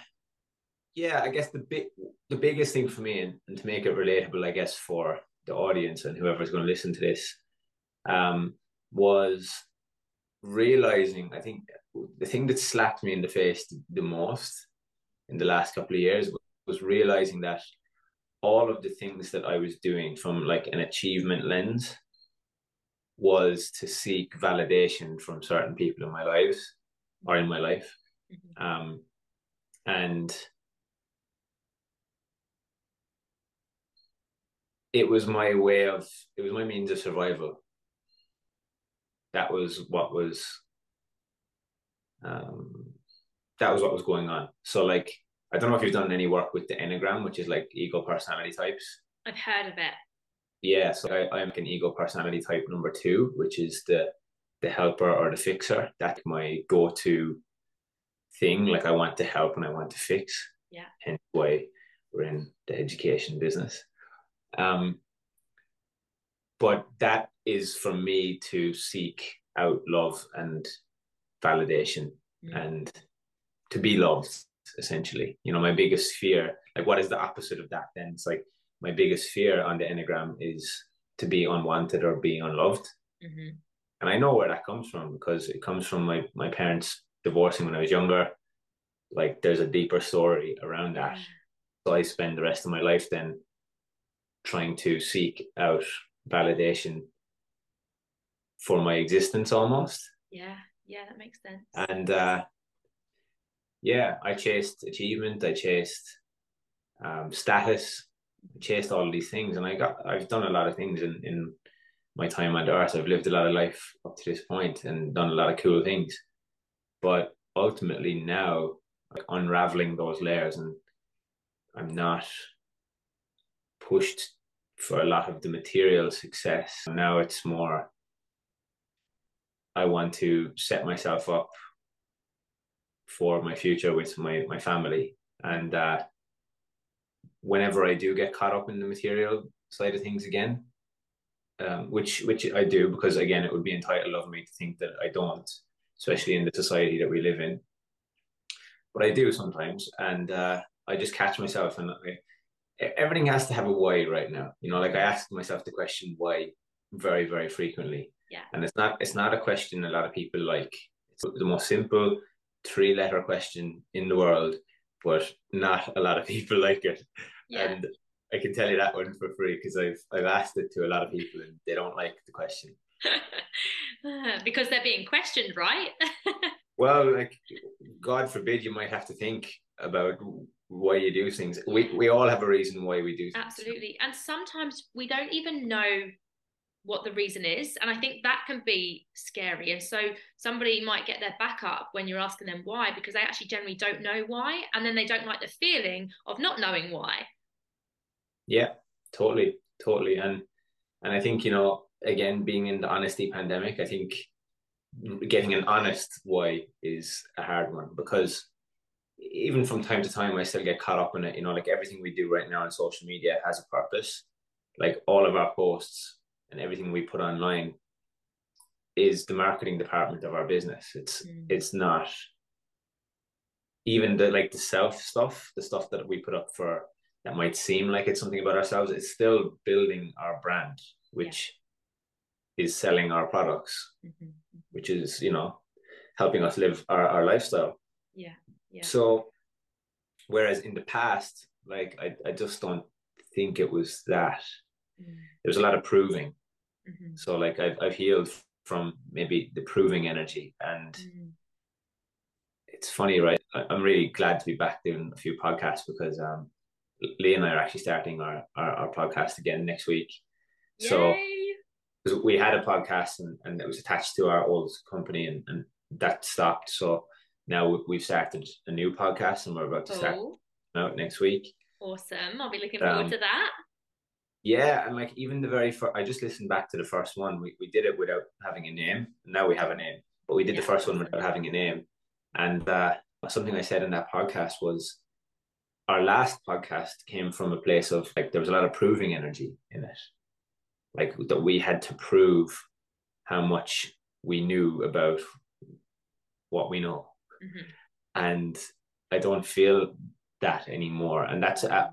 [SPEAKER 3] yeah, I guess the big the biggest thing for me, and, and, to make it relatable, I guess for the audience and whoever's going to listen to this, um, was realizing. I think the thing that slapped me in the face the most in the last couple of years was realizing that all of the things that I was doing from like an achievement lens was to seek validation from certain people in my lives or in my life. Mm-hmm. Um, and it was my way of it was my means of survival that was what was um that was what was going on so like i don't know if you've done any work with the enneagram which is like ego personality types.
[SPEAKER 2] I've heard of it.
[SPEAKER 3] Yeah so I, i'm an ego personality type number two which is the the helper or the fixer. That's my go-to thing. Like i want to help and i want to fix.
[SPEAKER 2] Yeah.
[SPEAKER 3] Hence why we're in the education business. Um, but that is for me to seek out love and validation mm. and to be loved essentially you know my biggest fear like what is the opposite of that then it's like my biggest fear on the enneagram is to be unwanted or being unloved mm-hmm. and i know where that comes from because it comes from my my parents divorcing when i was younger like there's a deeper story around that mm. so i spend the rest of my life then trying to seek out validation for my existence almost.
[SPEAKER 2] Yeah, yeah, that makes sense.
[SPEAKER 3] And uh, yeah, I chased achievement, I chased um, status, I chased all these things, and I got I've done a lot of things in in my time on earth. I've lived a lot of life up to this point and done a lot of cool things, but ultimately now, like unraveling those layers, and I'm not pushed for a lot of the material success. Now it's more, I want to set myself up for my future with my, my family. And uh, whenever I do get caught up in the material side of things again, um, which which I do because again it would be entitled of me to think that I don't, especially in the society that we live in. But I do sometimes, and uh, I just catch myself and I, everything has to have a why right now. You know, like I ask myself the question why very, very frequently.
[SPEAKER 2] Yeah.
[SPEAKER 3] And it's not it's not a question a lot of people like. It's the most simple three letter question in the world, but not a lot of people (laughs) like it. Yeah. And I can tell you that one for free because I've I've asked it to a lot of people and they don't like the question. (laughs)
[SPEAKER 2] because they're being questioned, right? (laughs)
[SPEAKER 3] well, like God forbid you might have to think about why you do things. We we all have a reason why we do things.
[SPEAKER 2] Absolutely. And sometimes we don't even know what the reason is. And I think that can be scary. And so somebody might get their back up when you're asking them why, because they actually generally don't know why. And then they don't like the feeling of not knowing why.
[SPEAKER 3] Yeah, totally. Totally. And and I think, you know, again, being in the honesty pandemic, I think getting an honest why is a hard one because even from time to time, I still get caught up in it. You know, like everything we do right now on social media has a purpose. Like all of our posts and everything we put online is the marketing department of our business. It's mm. it's not even the like the self stuff, the stuff that we put up for that might seem like it's something about ourselves. It's still building our brand, which yeah. is selling our products, mm-hmm. which is you know helping us live our, our lifestyle.
[SPEAKER 2] Yeah.
[SPEAKER 3] So, whereas in the past, like I, I just don't think it was that. Mm. There was a lot of proving. Mm-hmm. So, like I've I've healed from maybe the proving energy, and mm. it's funny, right? I'm really glad to be back doing a few podcasts because um, Leigh and I are actually starting our our, our podcast again next week. Yay! So we had a podcast and, and it was attached to our old company and, and that stopped. So now we've started a new podcast and we're about to start oh. out next week.
[SPEAKER 2] Awesome. I'll be looking forward um, to that.
[SPEAKER 3] Yeah, and like even the very first, I just listened back to the first one. We, we did it without having a name. Now we have a name, but we did yeah, the first one without having a name. And uh, something I said in that podcast was our last podcast came from a place of like there was a lot of proving energy in it, like that we had to prove how much we knew about what we know Mm-hmm. And I don't feel that anymore, and that's a,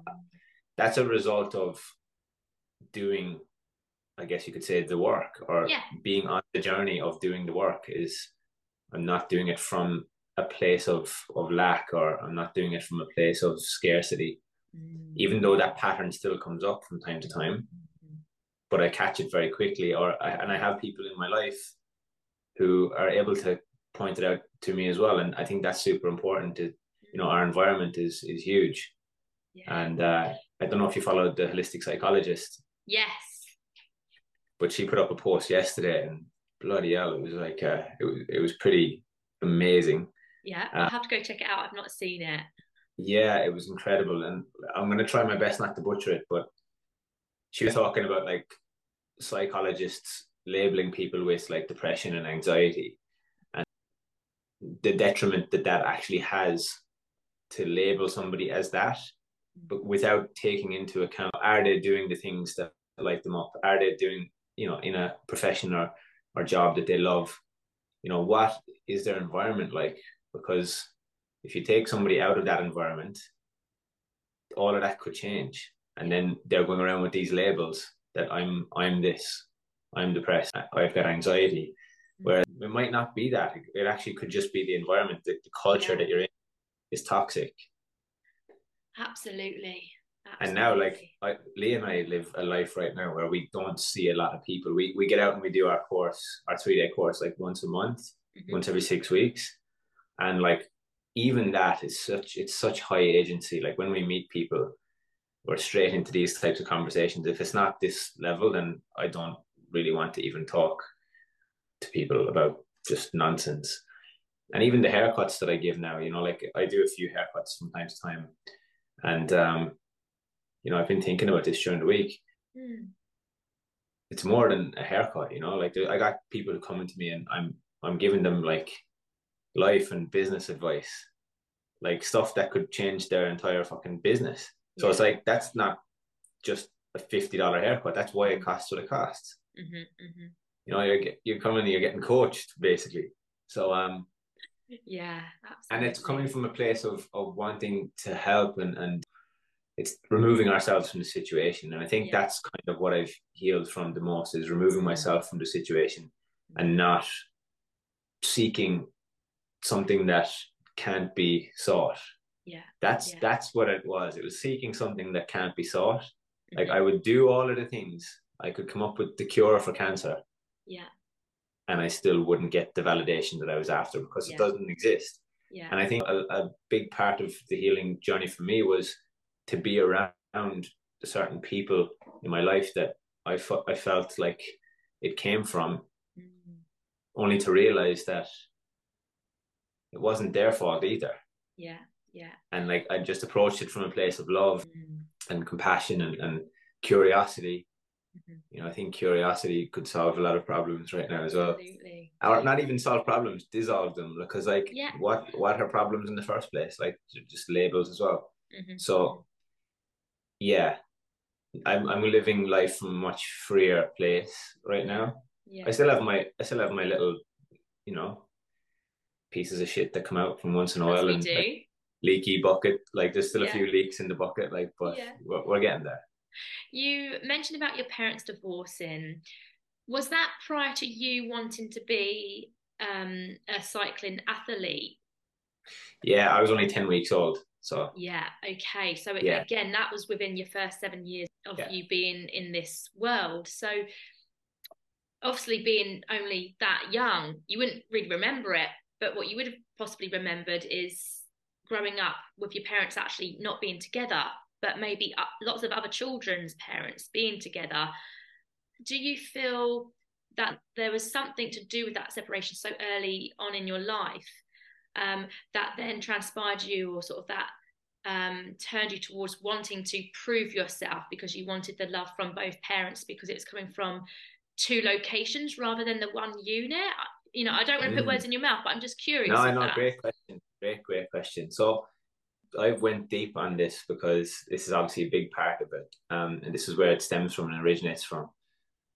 [SPEAKER 3] that's a result of doing, I guess you could say, the work or
[SPEAKER 2] Yeah.
[SPEAKER 3] being on the journey of doing the work. Is I'm not doing it from a place of of lack or I'm not doing it from a place of scarcity, even though that pattern still comes up from time to time. But I catch it very quickly, or I, and I have people in my life who are able to point it out to me as well, and I think that's super important. To you know, our environment is is huge,
[SPEAKER 2] Yeah.
[SPEAKER 3] and uh, I don't know if you followed the holistic psychologist,
[SPEAKER 2] yes.
[SPEAKER 3] but she put up a post yesterday, and bloody hell, it was like uh, it was it was pretty amazing.
[SPEAKER 2] Yeah.
[SPEAKER 3] Uh,
[SPEAKER 2] I'll have to go check it out. I've not seen it.
[SPEAKER 3] Yeah, it was incredible, and I'm gonna try my best not to butcher it, but she was talking about like psychologists labeling people with like depression and anxiety, and the detriment that that actually has to label somebody as that, but without taking into account are they doing the things that light them up? Are they doing you know in a profession or or job that they love? You know what is their environment like? Because if you take somebody out of that environment, all of that could change. And then they're going around with these labels that I'm I'm this, I'm depressed, I've got anxiety. Mm. Where it might not be that. It actually could just be the environment, the, the culture that you're in is toxic.
[SPEAKER 2] Absolutely.
[SPEAKER 3] And now, like I, Leigh and I live a life right now where we don't see a lot of people. We we get out and we do our course, our three day course, like once a month,
[SPEAKER 2] Mhm.
[SPEAKER 3] once every six weeks, and like even that is such it's such high agency. Like when we meet people, we're straight into these types of conversations. If it's not this level, then I don't really want to even talk to people about just nonsense. And even the haircuts that I give now, you know, like I do a few haircuts from time to time, and um, you know, I've been thinking about this during the week.
[SPEAKER 2] Mm.
[SPEAKER 3] It's more than a haircut, you know. Like I got people coming to me, and I'm I'm giving them like life and business advice, like stuff that could change their entire fucking business. So it's like that's not just a fifty dollar haircut. That's why it costs what it costs.
[SPEAKER 2] Mhm, mhm.
[SPEAKER 3] You know, you're you're coming, you're getting coached basically. So um,
[SPEAKER 2] Yeah, absolutely.
[SPEAKER 3] and it's coming from a place of of wanting to help and and it's removing ourselves from the situation. And I think
[SPEAKER 2] Yeah.
[SPEAKER 3] that's kind of what I've healed from the most is removing myself from the situation and not seeking something that can't be sought.
[SPEAKER 2] Yeah.
[SPEAKER 3] That's
[SPEAKER 2] Yeah.
[SPEAKER 3] that's what it was. It was seeking something that can't be sought. Like
[SPEAKER 2] Mhm.
[SPEAKER 3] I would do all of the things. I could come up with the cure for cancer
[SPEAKER 2] Yeah.
[SPEAKER 3] And I still wouldn't get the validation that I was after because
[SPEAKER 2] Yeah.
[SPEAKER 3] it doesn't exist.
[SPEAKER 2] Yeah.
[SPEAKER 3] And I think a, a big part of the healing journey for me was to be around certain people in my life that I, fe- I felt like it came from,
[SPEAKER 2] Mm.
[SPEAKER 3] only to realize that it wasn't their fault either.
[SPEAKER 2] Yeah. Yeah.
[SPEAKER 3] And like I just approached it from a place of love
[SPEAKER 2] Mm.
[SPEAKER 3] and compassion and, and curiosity.
[SPEAKER 2] Mhm.
[SPEAKER 3] You know, I think curiosity could solve a lot of problems right now as well.
[SPEAKER 2] Absolutely.
[SPEAKER 3] Or not even solve problems, dissolve them. Because like
[SPEAKER 2] Yeah.
[SPEAKER 3] what what are problems in the first place? Like just labels as well.
[SPEAKER 2] Mhm,
[SPEAKER 3] So yeah, I'm I'm living life from a much freer place right now.
[SPEAKER 2] Yeah.
[SPEAKER 3] I still have my I still have my little, you know, pieces of shit that come out from once in a while and like, leaky bucket. Like there's still a few leaks in the bucket, like but
[SPEAKER 2] Yeah.
[SPEAKER 3] we're, we're getting there.
[SPEAKER 2] You mentioned about your parents divorcing. Was that prior to you wanting to be um, a cycling athlete?
[SPEAKER 3] Yeah, I was only ten weeks old, so
[SPEAKER 2] Yeah. Okay. So
[SPEAKER 3] Yeah.
[SPEAKER 2] again, that was within your first seven years of
[SPEAKER 3] Yeah.
[SPEAKER 2] you being in this world. So obviously, being only that young, you wouldn't really remember it. But what you would have possibly remembered is growing up with your parents actually not being together, but maybe uh, lots of other children's parents being together. Do you feel that there was something to do with that separation so early on in your life um, that then transpired you, or sort of that um, turned you towards wanting to prove yourself because you wanted the love from both parents because it was coming from two locations rather than the one unit? You know, I don't want to put
[SPEAKER 3] Mm.
[SPEAKER 2] words in your mouth, but I'm just curious.
[SPEAKER 3] no, no,
[SPEAKER 2] that.
[SPEAKER 3] great question, great, great question. So I went deep on this because this is obviously a big part of it, um, and this is where it stems from and originates from.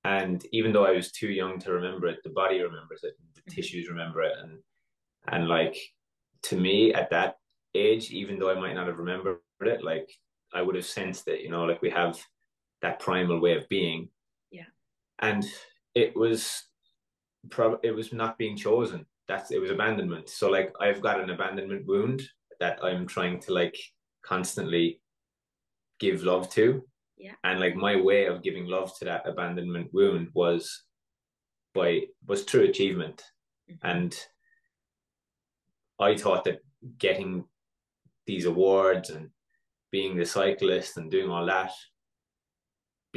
[SPEAKER 3] And even though I was too young to remember it, the body remembers it, the
[SPEAKER 2] Mhm.
[SPEAKER 3] tissues remember it, and and like to me at that age, even though I might not have remembered it, like I would have sensed it, you know, like we have that primal way of being.
[SPEAKER 2] Yeah.
[SPEAKER 3] And it was prob it was not being chosen. That's it was abandonment. So like I've got an abandonment wound that I'm trying to like constantly give love to.
[SPEAKER 2] Yeah.
[SPEAKER 3] And like my way of giving love to that abandonment wound was by was through achievement.
[SPEAKER 2] Mm-hmm.
[SPEAKER 3] And I thought that getting these awards and being the cyclist and doing all that,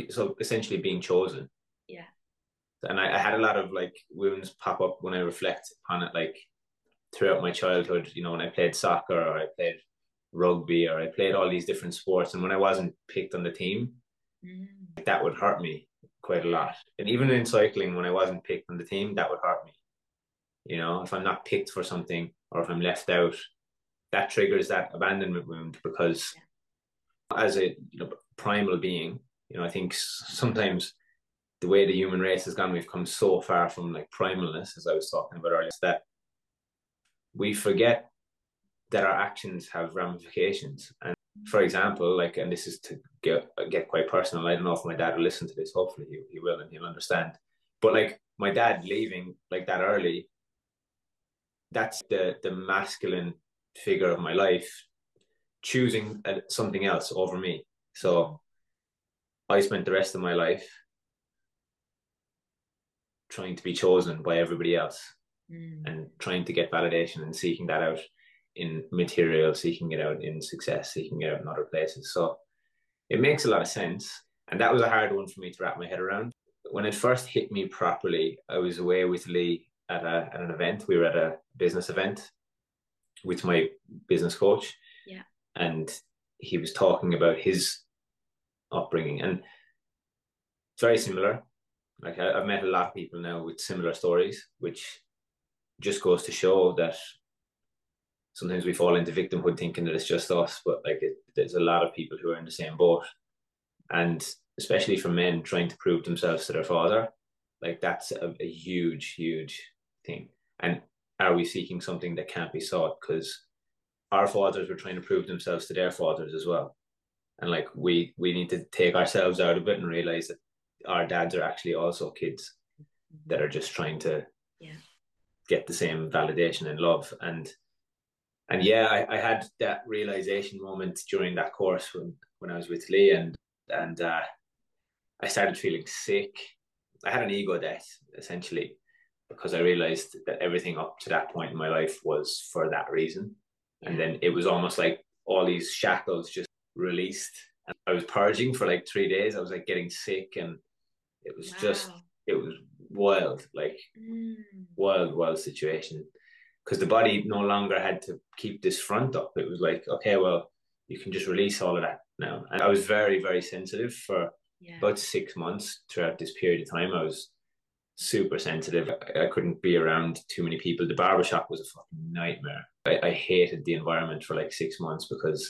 [SPEAKER 3] so essentially being chosen.
[SPEAKER 2] Yeah.
[SPEAKER 3] And I, I had a lot of like wounds pop up when I reflect on it, like throughout my childhood. You know, when I played soccer or I played rugby or I played all these different sports, and when I wasn't picked on the team,
[SPEAKER 2] Mm.
[SPEAKER 3] that would hurt me quite a lot. And even in cycling, when I wasn't picked on the team, that would hurt me. You know, if I'm not picked for something or if I'm left out, that triggers that abandonment wound because as a you know, primal being, you know, I think sometimes the way the human race has gone, we've come so far from like primalness, as I was talking about earlier, that we forget that our actions have ramifications. And for example, like, and this is to get get quite personal. I don't know if my dad will listen to this. Hopefully, he, he will, and he'll understand. But like my dad leaving like that early, that's the the masculine figure of my life choosing uh, something else over me. So I spent the rest of my life trying to be chosen by everybody else
[SPEAKER 2] Mm.
[SPEAKER 3] and trying to get validation and seeking that out in material, seeking it out in success, seeking it out in other places. So it makes a lot of sense. And that was a hard one for me to wrap my head around. When it first hit me properly, I was away with Leigh at, a, at an event. We were at a business event with my business coach.
[SPEAKER 2] Yeah.
[SPEAKER 3] And he was talking about his upbringing. And it's very similar. Like I, I've met a lot of people now with similar stories, which just goes to show that sometimes we fall into victimhood thinking that it's just us, but like it, there's a lot of people who are in the same boat, and especially for men trying to prove themselves to their father, like that's a, a huge, huge thing. And are we seeking something that can't be sought? Because our fathers were trying to prove themselves to their fathers as well, and like we we need to take ourselves out of it and realize that our dads are actually also kids that are just trying to
[SPEAKER 2] Yeah.
[SPEAKER 3] Get the same validation and love. And and yeah I, I had that realization moment during that course when when I was with Leigh and and uh, I started feeling sick. I had an ego death essentially because I realized that everything up to that point in my life was for that reason. And then it was almost like all these shackles just released. And I was purging for like three days. I was like getting sick and it was just it was wild like
[SPEAKER 2] Mm.
[SPEAKER 3] wild wild situation. Because the body no longer had to keep this front up. It was like okay well you can just release all of that now. And i was very very sensitive for
[SPEAKER 2] Yeah.
[SPEAKER 3] about six months throughout this period of time. I was super sensitive. I, I couldn't be around too many people. The barbershop was a fucking nightmare. I, I hated the environment for like six months because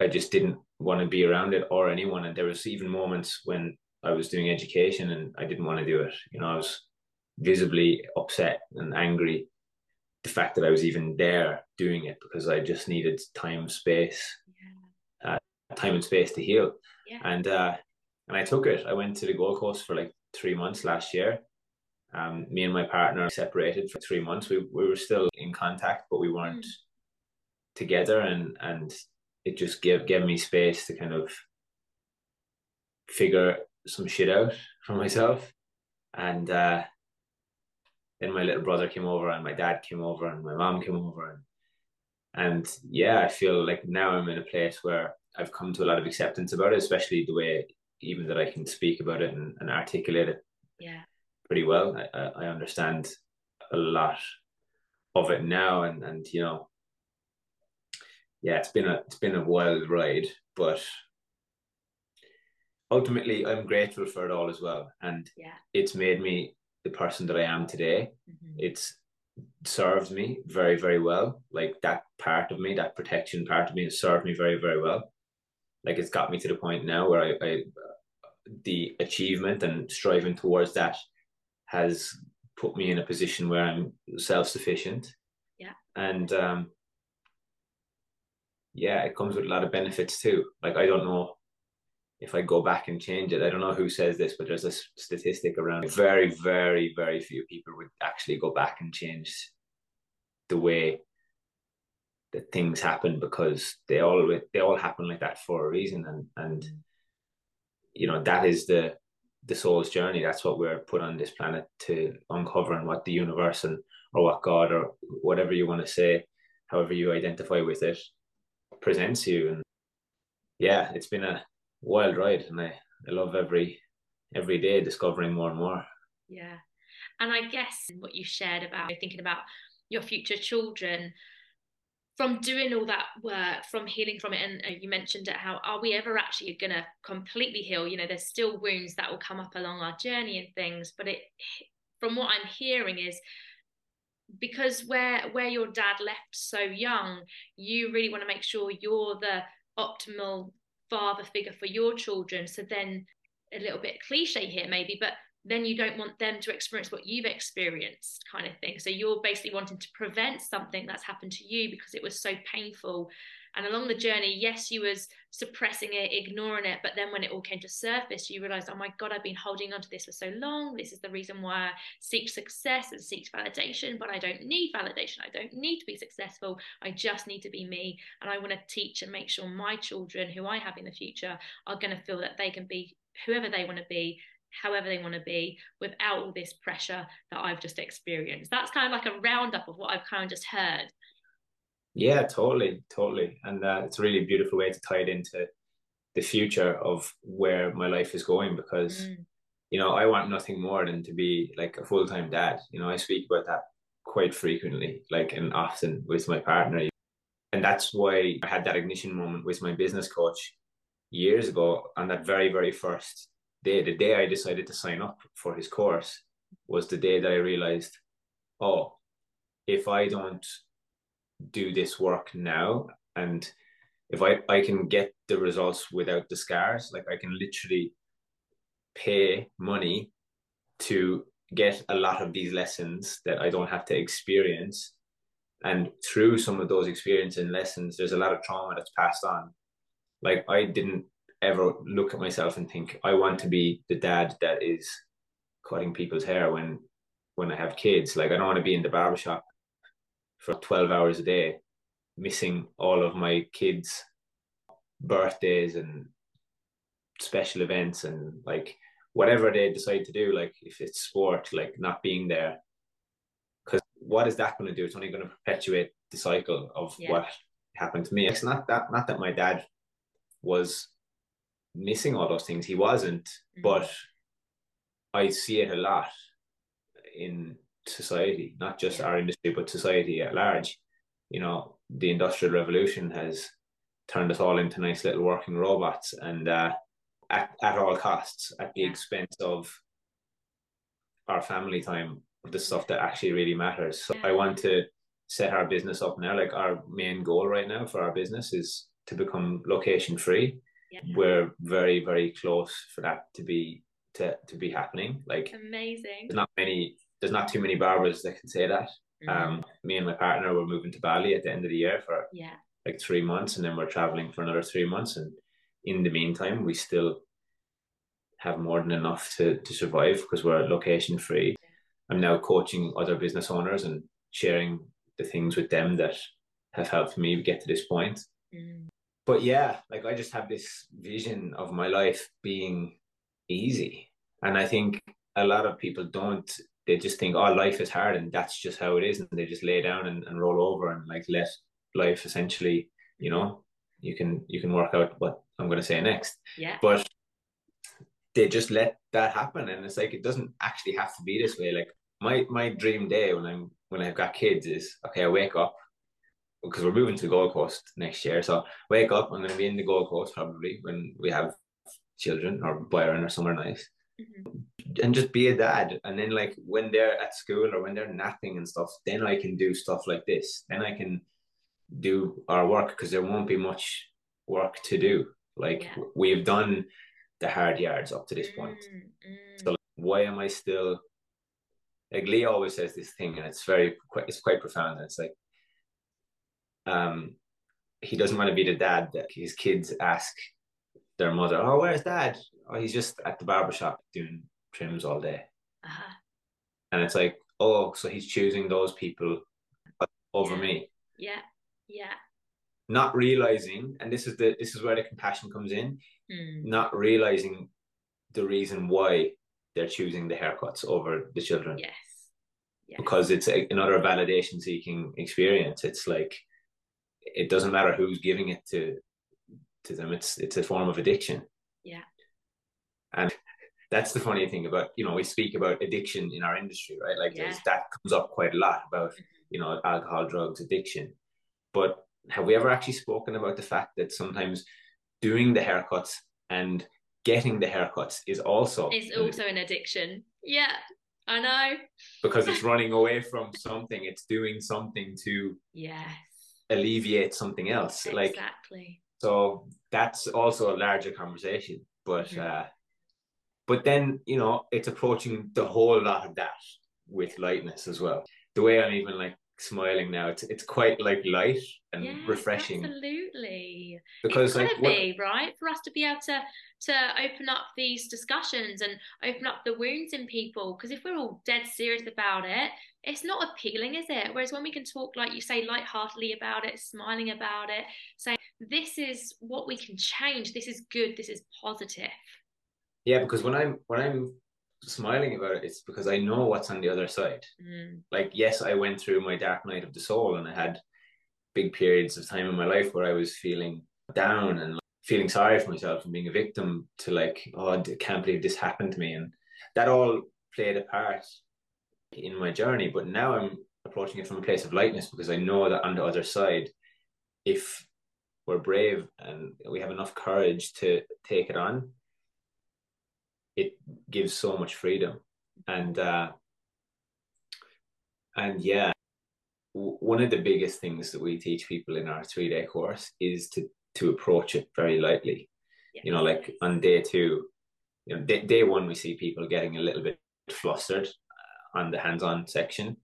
[SPEAKER 3] I just didn't want to be around it or anyone. And there was even moments when I was doing education and I didn't want to do it. You know, I was visibly upset and angry the fact that I was even there doing it because I just needed time, space,
[SPEAKER 2] Yeah.
[SPEAKER 3] time and space to heal.
[SPEAKER 2] Yeah.
[SPEAKER 3] And uh and I took it. I went to the Gold Coast for like three months last year. Um, me and my partner separated for three months. We we were still in contact, but we weren't
[SPEAKER 2] Mm.
[SPEAKER 3] together and and it just gave gave me space to kind of figure some shit out for myself. And uh then my little brother came over and my dad came over and my mom came over and and yeah, I feel like now I'm in a place where I've come to a lot of acceptance about it, especially the way even that I can speak about it and, and articulate it
[SPEAKER 2] Yeah.
[SPEAKER 3] pretty well. I, I I understand a lot of it now, and and you know, yeah, it's been a it's been a wild ride, but ultimately, I'm grateful for it all as well, and
[SPEAKER 2] Yeah.
[SPEAKER 3] it's made me the person that I am today.
[SPEAKER 2] Mhm.
[SPEAKER 3] It's served me very very well. Like that part of me, that protection part of me, has served me very very well. Like it's got me to the point now where I, I the achievement and striving towards that has put me in a position where I'm self sufficient.
[SPEAKER 2] Yeah.
[SPEAKER 3] And um, yeah, it comes with a lot of benefits too. Like I don't know if I go back and change it. I don't know who says this, but there's a statistic around very, very, very few people would actually go back and change the way that things happen because they all they all happen like that for a reason. And and mm. you know that is the the soul's journey. That's what we're put on this planet to uncover and what the universe and or what god or whatever you want to say however you identify with it presents you. And yeah it's been a wild ride and i i love every every day discovering more and more.
[SPEAKER 2] Yeah. And i guess what you shared about thinking about your future children from doing all that work from healing from it and uh, you mentioned it how are we ever actually going to completely heal? You know there's still wounds that will come up along our journey and things but it from what i'm hearing is because where where your dad left so young you really want to make sure you're the optimal father figure for your children. So then a little bit cliche here maybe but then you don't want them to experience what you've experienced kind of thing. So you're basically wanting to prevent something that's happened to you because it was so painful and along the journey yes you was suppressing it ignoring it but then when it all came to surface you realized oh my god i've been holding on to this for so long this is the reason why i seek success and seek validation but i don't need validation i don't need to be successful i just need to be me and i want to teach and make sure my children who i have in the future are going to feel that they can be whoever they want to be however they want to be without all this pressure that I've just experienced. That's kind of like a roundup of what I've kind of just heard.
[SPEAKER 3] Yeah, totally, totally. And uh, it's a really beautiful way to tie it into the future of where my life is going because, mm. you know, I want nothing more than to be like a full time dad. You know, I speak about that quite frequently, like and often with my partner. And that's why I had that ignition moment with my business coach years ago on that very, very first day, the day I decided to sign up for his course was the day that I realized, oh, if I don't do this work now and if I, I can get the results without the scars, like I can literally pay money to get a lot of these lessons that I don't have to experience. And through some of those experiences and lessons, there's a lot of trauma that's passed on. Like I didn't ever look at myself and think I want to be the dad that is cutting people's hair when when I have kids. Like I don't want to be in the barbershop for 12 hours a day, missing all of my kids' birthdays and special events and like whatever they decide to do, like if it's sport, like not being there. Because what is that going to do? It's only going to perpetuate the cycle of yeah. what happened to me. It's not that not that my dad was missing all those things. He wasn't, mm-hmm. but I see it a lot in society, not just our industry, but society at large. You know, the industrial revolution has turned us all into nice little working robots, and uh, at at all costs, at the expense of our family time, the stuff that actually really matters. So I want to set our business up now. Like our main goal right now for our business is to become location free yeah. we're very very close for that to be to to be happening like
[SPEAKER 2] amazing
[SPEAKER 3] there's not many there's not too many barbers that can say that. Mm-hmm. um me and my partner were moving to bali at the end of the year for
[SPEAKER 2] yeah.
[SPEAKER 3] like three months and then we're traveling for another three months. And in the meantime we still have more than enough to to survive because we're location free i'm now coaching other business owners and sharing the things with them that have helped me get to this point. Mm but yeah, like I just have this vision of my life being easy. And I think a lot of people don't, they just think, oh, life is hard and that's just how it is. And they just lay down and, and roll over and like let life essentially, you know, you can you can work out what I'm gonna say next.
[SPEAKER 2] Yeah.
[SPEAKER 3] But they just let that happen. And it's like it doesn't actually have to be this way. Like my my dream day when I'm when I've got kids is okay, I wake up, because we're moving to the Gold Coast next year. So wake up, I'm going to be in the Gold Coast probably when we have children or Byron or somewhere nice. Mm-hmm. And just be a dad. And then like when they're at school or when they're napping and stuff, then I can do stuff like this. Then I can do our work because there won't be much work to do. Like yeah. we've done the hard yards up to this point. Mm-hmm. So like, why am I still like Leigh always says this thing and it's very it's quite profound. And it's like um, he doesn't want to be the dad that his kids ask their mother, "Oh, where's dad?" Oh, he's just at the barber shop doing trims all day.
[SPEAKER 2] Uh-huh.
[SPEAKER 3] And it's like, oh, so he's choosing those people over
[SPEAKER 2] Yeah.
[SPEAKER 3] me,
[SPEAKER 2] Yeah. Yeah.
[SPEAKER 3] not realizing, and this is the this is where the compassion comes in,
[SPEAKER 2] Mm.
[SPEAKER 3] not realizing the reason why they're choosing the haircuts over the children.
[SPEAKER 2] Yes. Yes.
[SPEAKER 3] because it's a, another validation seeking experience. It's like it doesn't matter who's giving it to to them. It's it's a form of addiction.
[SPEAKER 2] Yeah.
[SPEAKER 3] And that's the funny thing about you know we speak about addiction in our industry, right? Like there's that comes up quite a lot about you know alcohol, drugs, addiction. But have we ever actually spoken about the fact that sometimes doing the haircuts and getting the haircuts is also is
[SPEAKER 2] also an addiction. Yeah. I know.
[SPEAKER 3] because (laughs) it's running away from something it's doing something to
[SPEAKER 2] Yes.
[SPEAKER 3] alleviate something else like
[SPEAKER 2] exactly.
[SPEAKER 3] so that's also a larger conversation but
[SPEAKER 2] Mhm.
[SPEAKER 3] uh but then you know it's approaching the whole lot of that with lightness as well the way i'm even like smiling now it's it's quite like light and
[SPEAKER 2] Yes,
[SPEAKER 3] refreshing
[SPEAKER 2] Absolutely.
[SPEAKER 3] because
[SPEAKER 2] it's
[SPEAKER 3] like what-
[SPEAKER 2] be right for us to be able to to open up these discussions and open up the wounds in people. Because if we're all dead serious about it, it's not appealing, is it? Whereas when we can talk, like you say, lightheartedly about it, smiling about it, saying this is what we can change. This is good. This is positive.
[SPEAKER 3] Yeah because when i'm when i'm smiling about it it's because i know what's on the other side.
[SPEAKER 2] Mm,
[SPEAKER 3] like yes i went through my dark night of the soul and i had big periods of time in my life where i was feeling down and like, feeling sorry for myself and being a victim to like oh i can't believe this happened to me. And that all played a part in my journey. But now i'm approaching it from a place of lightness because i know that on the other side if we're brave and we have enough courage to take it on it gives so much freedom. And uh and yeah w- one of the biggest things that we teach people in our three day course is to to approach it very lightly. You know like on day two you know day, day one we see people getting a little bit flustered uh, on the hands-on section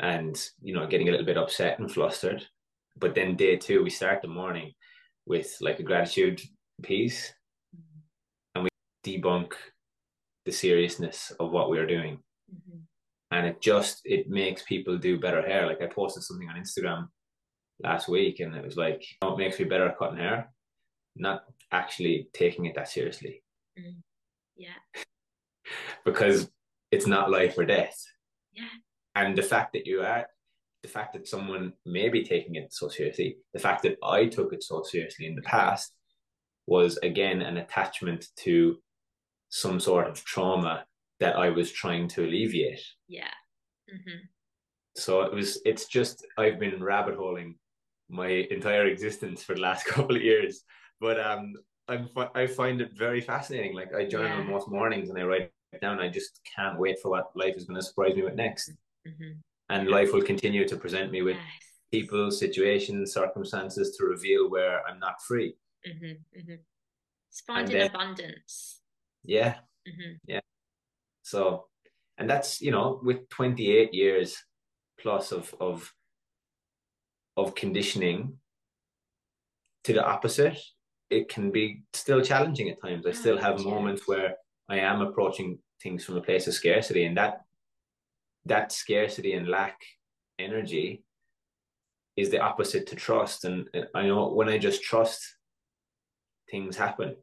[SPEAKER 3] and you know getting a little bit upset and flustered. But then day two we start the morning with like a gratitude piece debunk the seriousness of what we're doing
[SPEAKER 2] mhm.
[SPEAKER 3] and it just it makes people do better hair like i posted something on instagram last week and it was like oh, it makes me better at cutting hair not actually taking it that seriously
[SPEAKER 2] Yeah. (laughs)
[SPEAKER 3] because it's not life or death
[SPEAKER 2] Yeah.
[SPEAKER 3] and the fact that you are the fact that someone may be taking it so seriously the fact that i took it so seriously in the past was again an attachment to some sort of trauma that i was trying to alleviate.
[SPEAKER 2] Yeah. hmm
[SPEAKER 3] so it was it's just i've been rabbit holing my entire existence for the last (laughs) couple of years. But um i'm i find it very fascinating. Like i journal
[SPEAKER 2] Yeah.
[SPEAKER 3] most mornings and i write it down. I just can't wait for what life is going to surprise me with next.
[SPEAKER 2] Hmm
[SPEAKER 3] and life will continue to present me with
[SPEAKER 2] Yes.
[SPEAKER 3] people situations circumstances to reveal where i'm not free.
[SPEAKER 2] Hmm hmm It's finding
[SPEAKER 3] then-
[SPEAKER 2] abundance.
[SPEAKER 3] Yeah.
[SPEAKER 2] Hmm
[SPEAKER 3] so and that's you know with 28 years plus of of of conditioning to the opposite it can be still challenging at times. I
[SPEAKER 2] Yeah,
[SPEAKER 3] still have
[SPEAKER 2] yeah.
[SPEAKER 3] moments where i am approaching things from a place of scarcity and that that scarcity and lack energy is the opposite to trust. And i know when i just trust things happen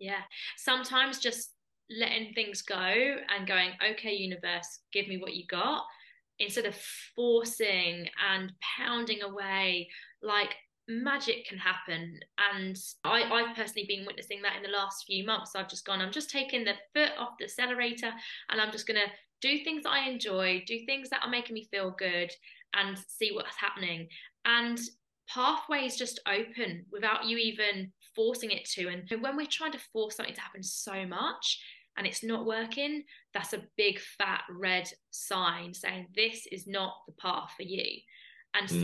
[SPEAKER 2] Yeah. Sometimes just letting things go and going, okay, universe, give me what you got, instead of forcing and pounding away, like magic can happen. And I, I've personally been witnessing that in the last few months. I've just gone, I'm just taking the foot off the accelerator and I'm just going to do things that I enjoy, do things that are making me feel good and see what's happening. And pathways just open without you even forcing it to. And when we're trying to force something to happen so much and it's not working, that's a big fat red sign saying this is not the path for you. And mm.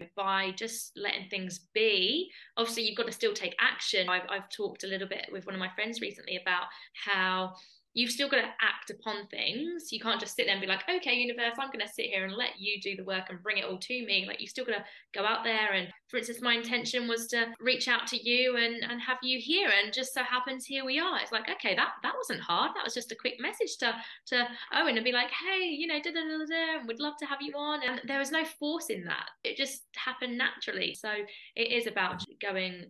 [SPEAKER 2] so by just letting things be, obviously you've got to still take action. I've, I've talked a little bit with one of my friends recently about how you've still got to act upon things. You can't just sit there and be like, okay, universe, I'm going to sit here and let you do the work and bring it all to me. Like, you've still got to go out there. And for instance, my intention was to reach out to you and, and have you here. And just so happens here we are. It's like, okay, that, that wasn't hard. That was just a quick message to, to Eoin and be like, hey, you know, da da da da, we'd love to have you on. And there was no force in that. It just happened naturally. So it is about going,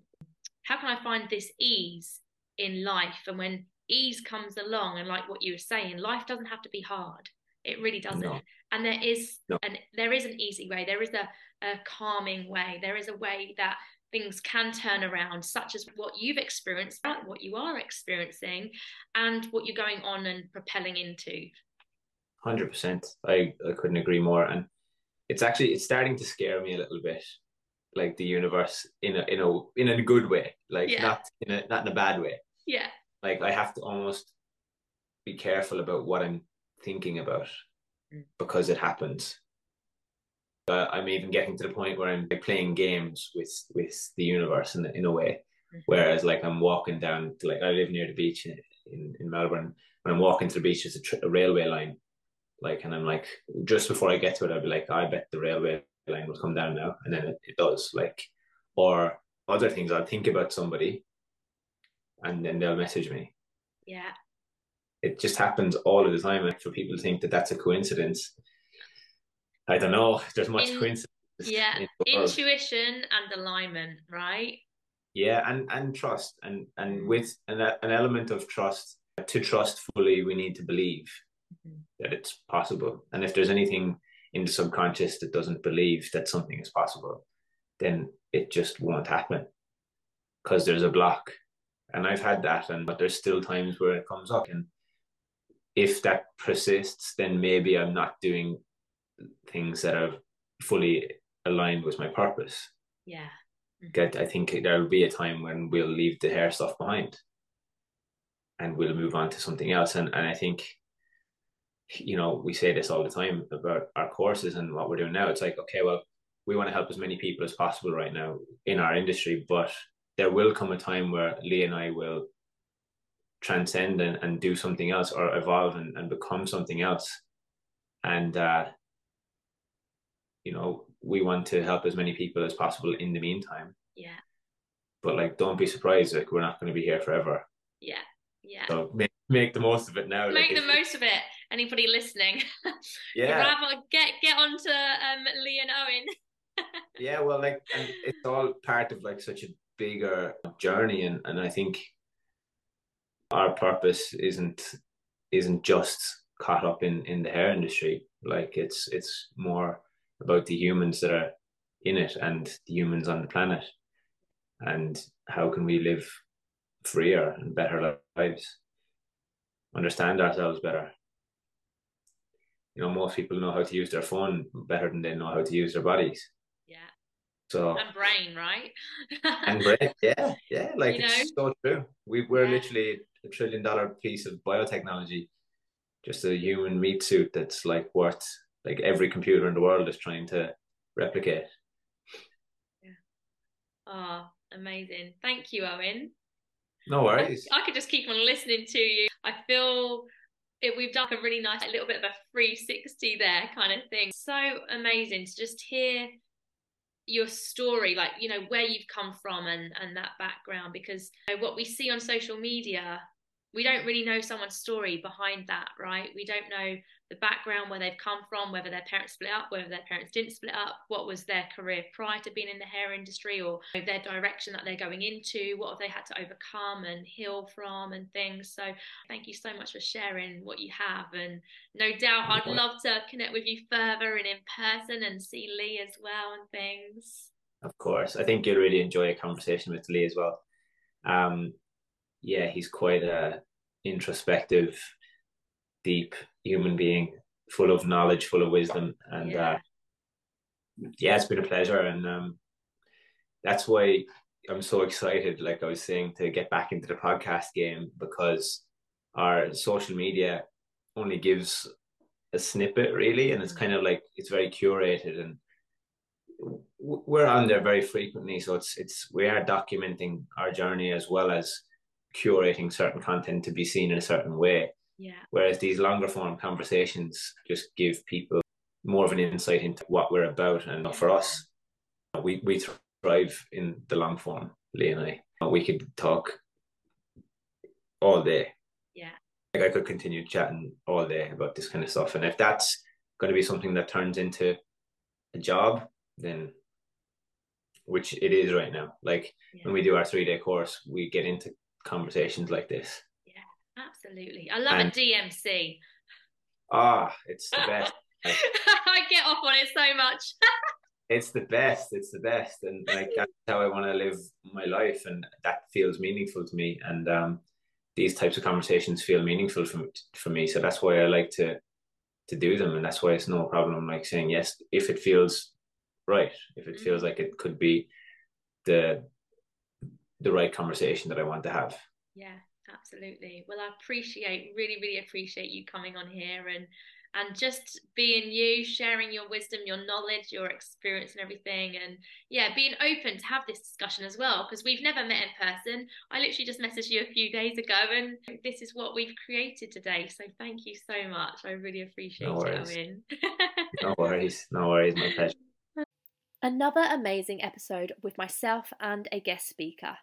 [SPEAKER 2] how can I find this ease in life? And when ease comes along and like what you were saying life doesn't have to be hard. It really doesn't. No. and there is no. and there is an easy way. There is a, a calming way. There is a way that things can turn around such as what you've experienced what you are experiencing and what you're going on and propelling into.
[SPEAKER 3] 100% i, I couldn't agree more. And it's actually it's starting to scare me a little bit like the universe in a in a in a good way like yeah. not in a not in a bad way.
[SPEAKER 2] Yeah
[SPEAKER 3] like I have to almost be careful about what I'm thinking about mm. because it happens. Uh, I'm even getting to the point where I'm like, playing games with with the universe in in a way. Mm-hmm. Whereas like I'm walking down to like I live near the beach in in, in Melbourne. When I'm walking to the beach, there's a, tr- a railway line. Like, and I'm like, just before I get to it, I'll be like, I bet the railway line will come down now, and then it, it does. Like, or other things, I'll think about somebody and then they'll message me.
[SPEAKER 2] Yeah.
[SPEAKER 3] It just happens all of the time. And for people to think that that's a coincidence, I don't know. (laughs) There's much In, coincidence.
[SPEAKER 2] Yeah, in intuition and alignment, right?
[SPEAKER 3] Yeah, and and trust, and and with an an element of trust. To trust fully, we need to believe mm-hmm. that it's possible. And if there's anything in the subconscious that doesn't believe that something is possible, then it just won't happen because there's a block and I've had that, and but there's still times where it comes up, and if that persists, then maybe I'm not doing things that are fully aligned with my purpose.
[SPEAKER 2] Yeah.
[SPEAKER 3] Mm-hmm. I think there will be a time when we'll leave the hair stuff behind, and we'll move on to something else. And and I think, you know, we say this all the time about our courses and what we're doing now. It's like, okay, well, we want to help as many people as possible right now in our industry, but there will come a time where Leigh and I will transcend and, and do something else or evolve and, and become something else. And, uh, you know, we want to help as many people as possible in the meantime.
[SPEAKER 2] Yeah.
[SPEAKER 3] But like, don't be surprised. Like, we're not going to be here forever.
[SPEAKER 2] Yeah. Yeah.
[SPEAKER 3] So make, make the most of it now.
[SPEAKER 2] Make like, the most of it. Anybody listening? (laughs)
[SPEAKER 3] Yeah.
[SPEAKER 2] rather get get on to um, Leigh and Eoin. (laughs)
[SPEAKER 3] yeah, well, like, it's all part of like such a bigger journey and, and I think our purpose isn't isn't just caught up in in the hair industry. Like it's it's more about the humans that are in it and the humans on the planet and how can we live freer and better lives understand ourselves better. You know most people know how to use their phone better than they know how to use their bodies so
[SPEAKER 2] and brain, right?
[SPEAKER 3] and brain, (laughs) yeah, yeah. Like you it's know? so true. We we're yeah. literally a trillion dollar piece of biotechnology, just a human meat suit that's like worth like every computer in the world is trying to replicate.
[SPEAKER 2] Yeah. Oh, amazing. Thank you, Eoin.
[SPEAKER 3] No worries.
[SPEAKER 2] I, I could just keep on listening to you. I feel it, we've done a really nice, a little bit of a 360 there kind of thing. So amazing to just hear your story like you know where you've come from and and that background because you know, what we see on social media we don't really know someone's story behind that right? We don't know the background where they've come from whether their parents split up whether their parents didn't split up what was their career prior to being in the hair industry or their direction that they're going into what have they had to overcome and heal from and things. So thank you so much for sharing what you have and no doubt i'd love to connect with you further and in person and see Leigh as well and things.
[SPEAKER 3] Of course. I think you'll really enjoy a conversation with Leigh as well. Um yeah he's quite a introspective deep human being, full of knowledge, full of wisdom, and yeah, uh, yeah it's been a pleasure, and um, that's why I'm so excited. Like I was saying, to get back into the podcast game because our social media only gives a snippet, really, and it's kind of like it's very curated. And we're on there very frequently. So it's it's we are documenting our journey as well as curating certain content to be seen in a certain way
[SPEAKER 2] Yeah.
[SPEAKER 3] Whereas these longer form conversations just give people more of an insight into what we're about. And for us, we, we thrive in the long form, Leigh and I. We could talk all day.
[SPEAKER 2] Yeah.
[SPEAKER 3] Like I could continue chatting all day about this kind of stuff. And if that's going to be something that turns into a job, then which it is right now. Like
[SPEAKER 2] Yeah.
[SPEAKER 3] when we do our three day course, we get into conversations like this.
[SPEAKER 2] Yeah, absolutely. I love
[SPEAKER 3] And-
[SPEAKER 2] a DMC.
[SPEAKER 3] Ah, it's the (laughs) best.
[SPEAKER 2] I get off on it so much. (laughs)
[SPEAKER 3] it's the best. It's the best, and like that's how I want to live my life, and that feels meaningful to me. And um, these types of conversations feel meaningful for for me. So that's why I like to to do them, and that's why it's no problem like saying yes if it feels right, if it feels like it could be the the right conversation that I want to have.
[SPEAKER 2] Yeah, absolutely. Well, I appreciate, really, really appreciate you coming on here and and just being you, sharing your wisdom, your knowledge, your experience, and everything. And yeah, being open to have this discussion as well because we've never met in person. I literally just messaged you a few days ago, and this is what we've created today. So thank you so much. I really appreciate
[SPEAKER 3] No
[SPEAKER 2] it,
[SPEAKER 3] worries.
[SPEAKER 2] Eoin.
[SPEAKER 3] No worries, no worries, my pleasure. (laughs)
[SPEAKER 2] Another amazing episode with myself and a guest speaker.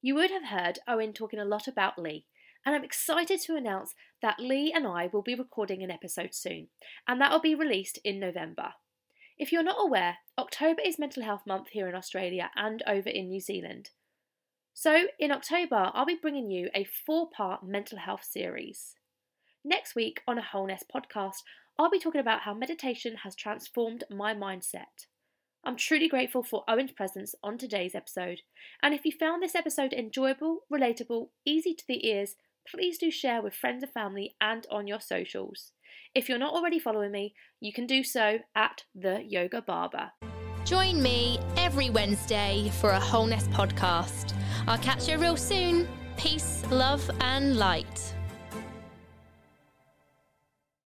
[SPEAKER 2] You would have heard Eoin talking a lot about Leigh, and I'm excited to announce that Leigh and I will be recording an episode soon, and that will be released in November. If you're not aware, October is Mental Health Month here in Australia and over in New Zealand. So, in October, I'll be bringing you a four part mental health series. Next week on a Wholeness podcast, I'll be talking about how meditation has transformed my mindset. I'm truly grateful for Eoin's presence on today's episode. And if you found this episode enjoyable, relatable, easy to the ears, please do share with friends and family and on your socials. If you're not already following me, you can do so at the Yoga Barber. Join me every Wednesday for a Wholeness podcast. I'll catch you real soon. Peace, love, and light.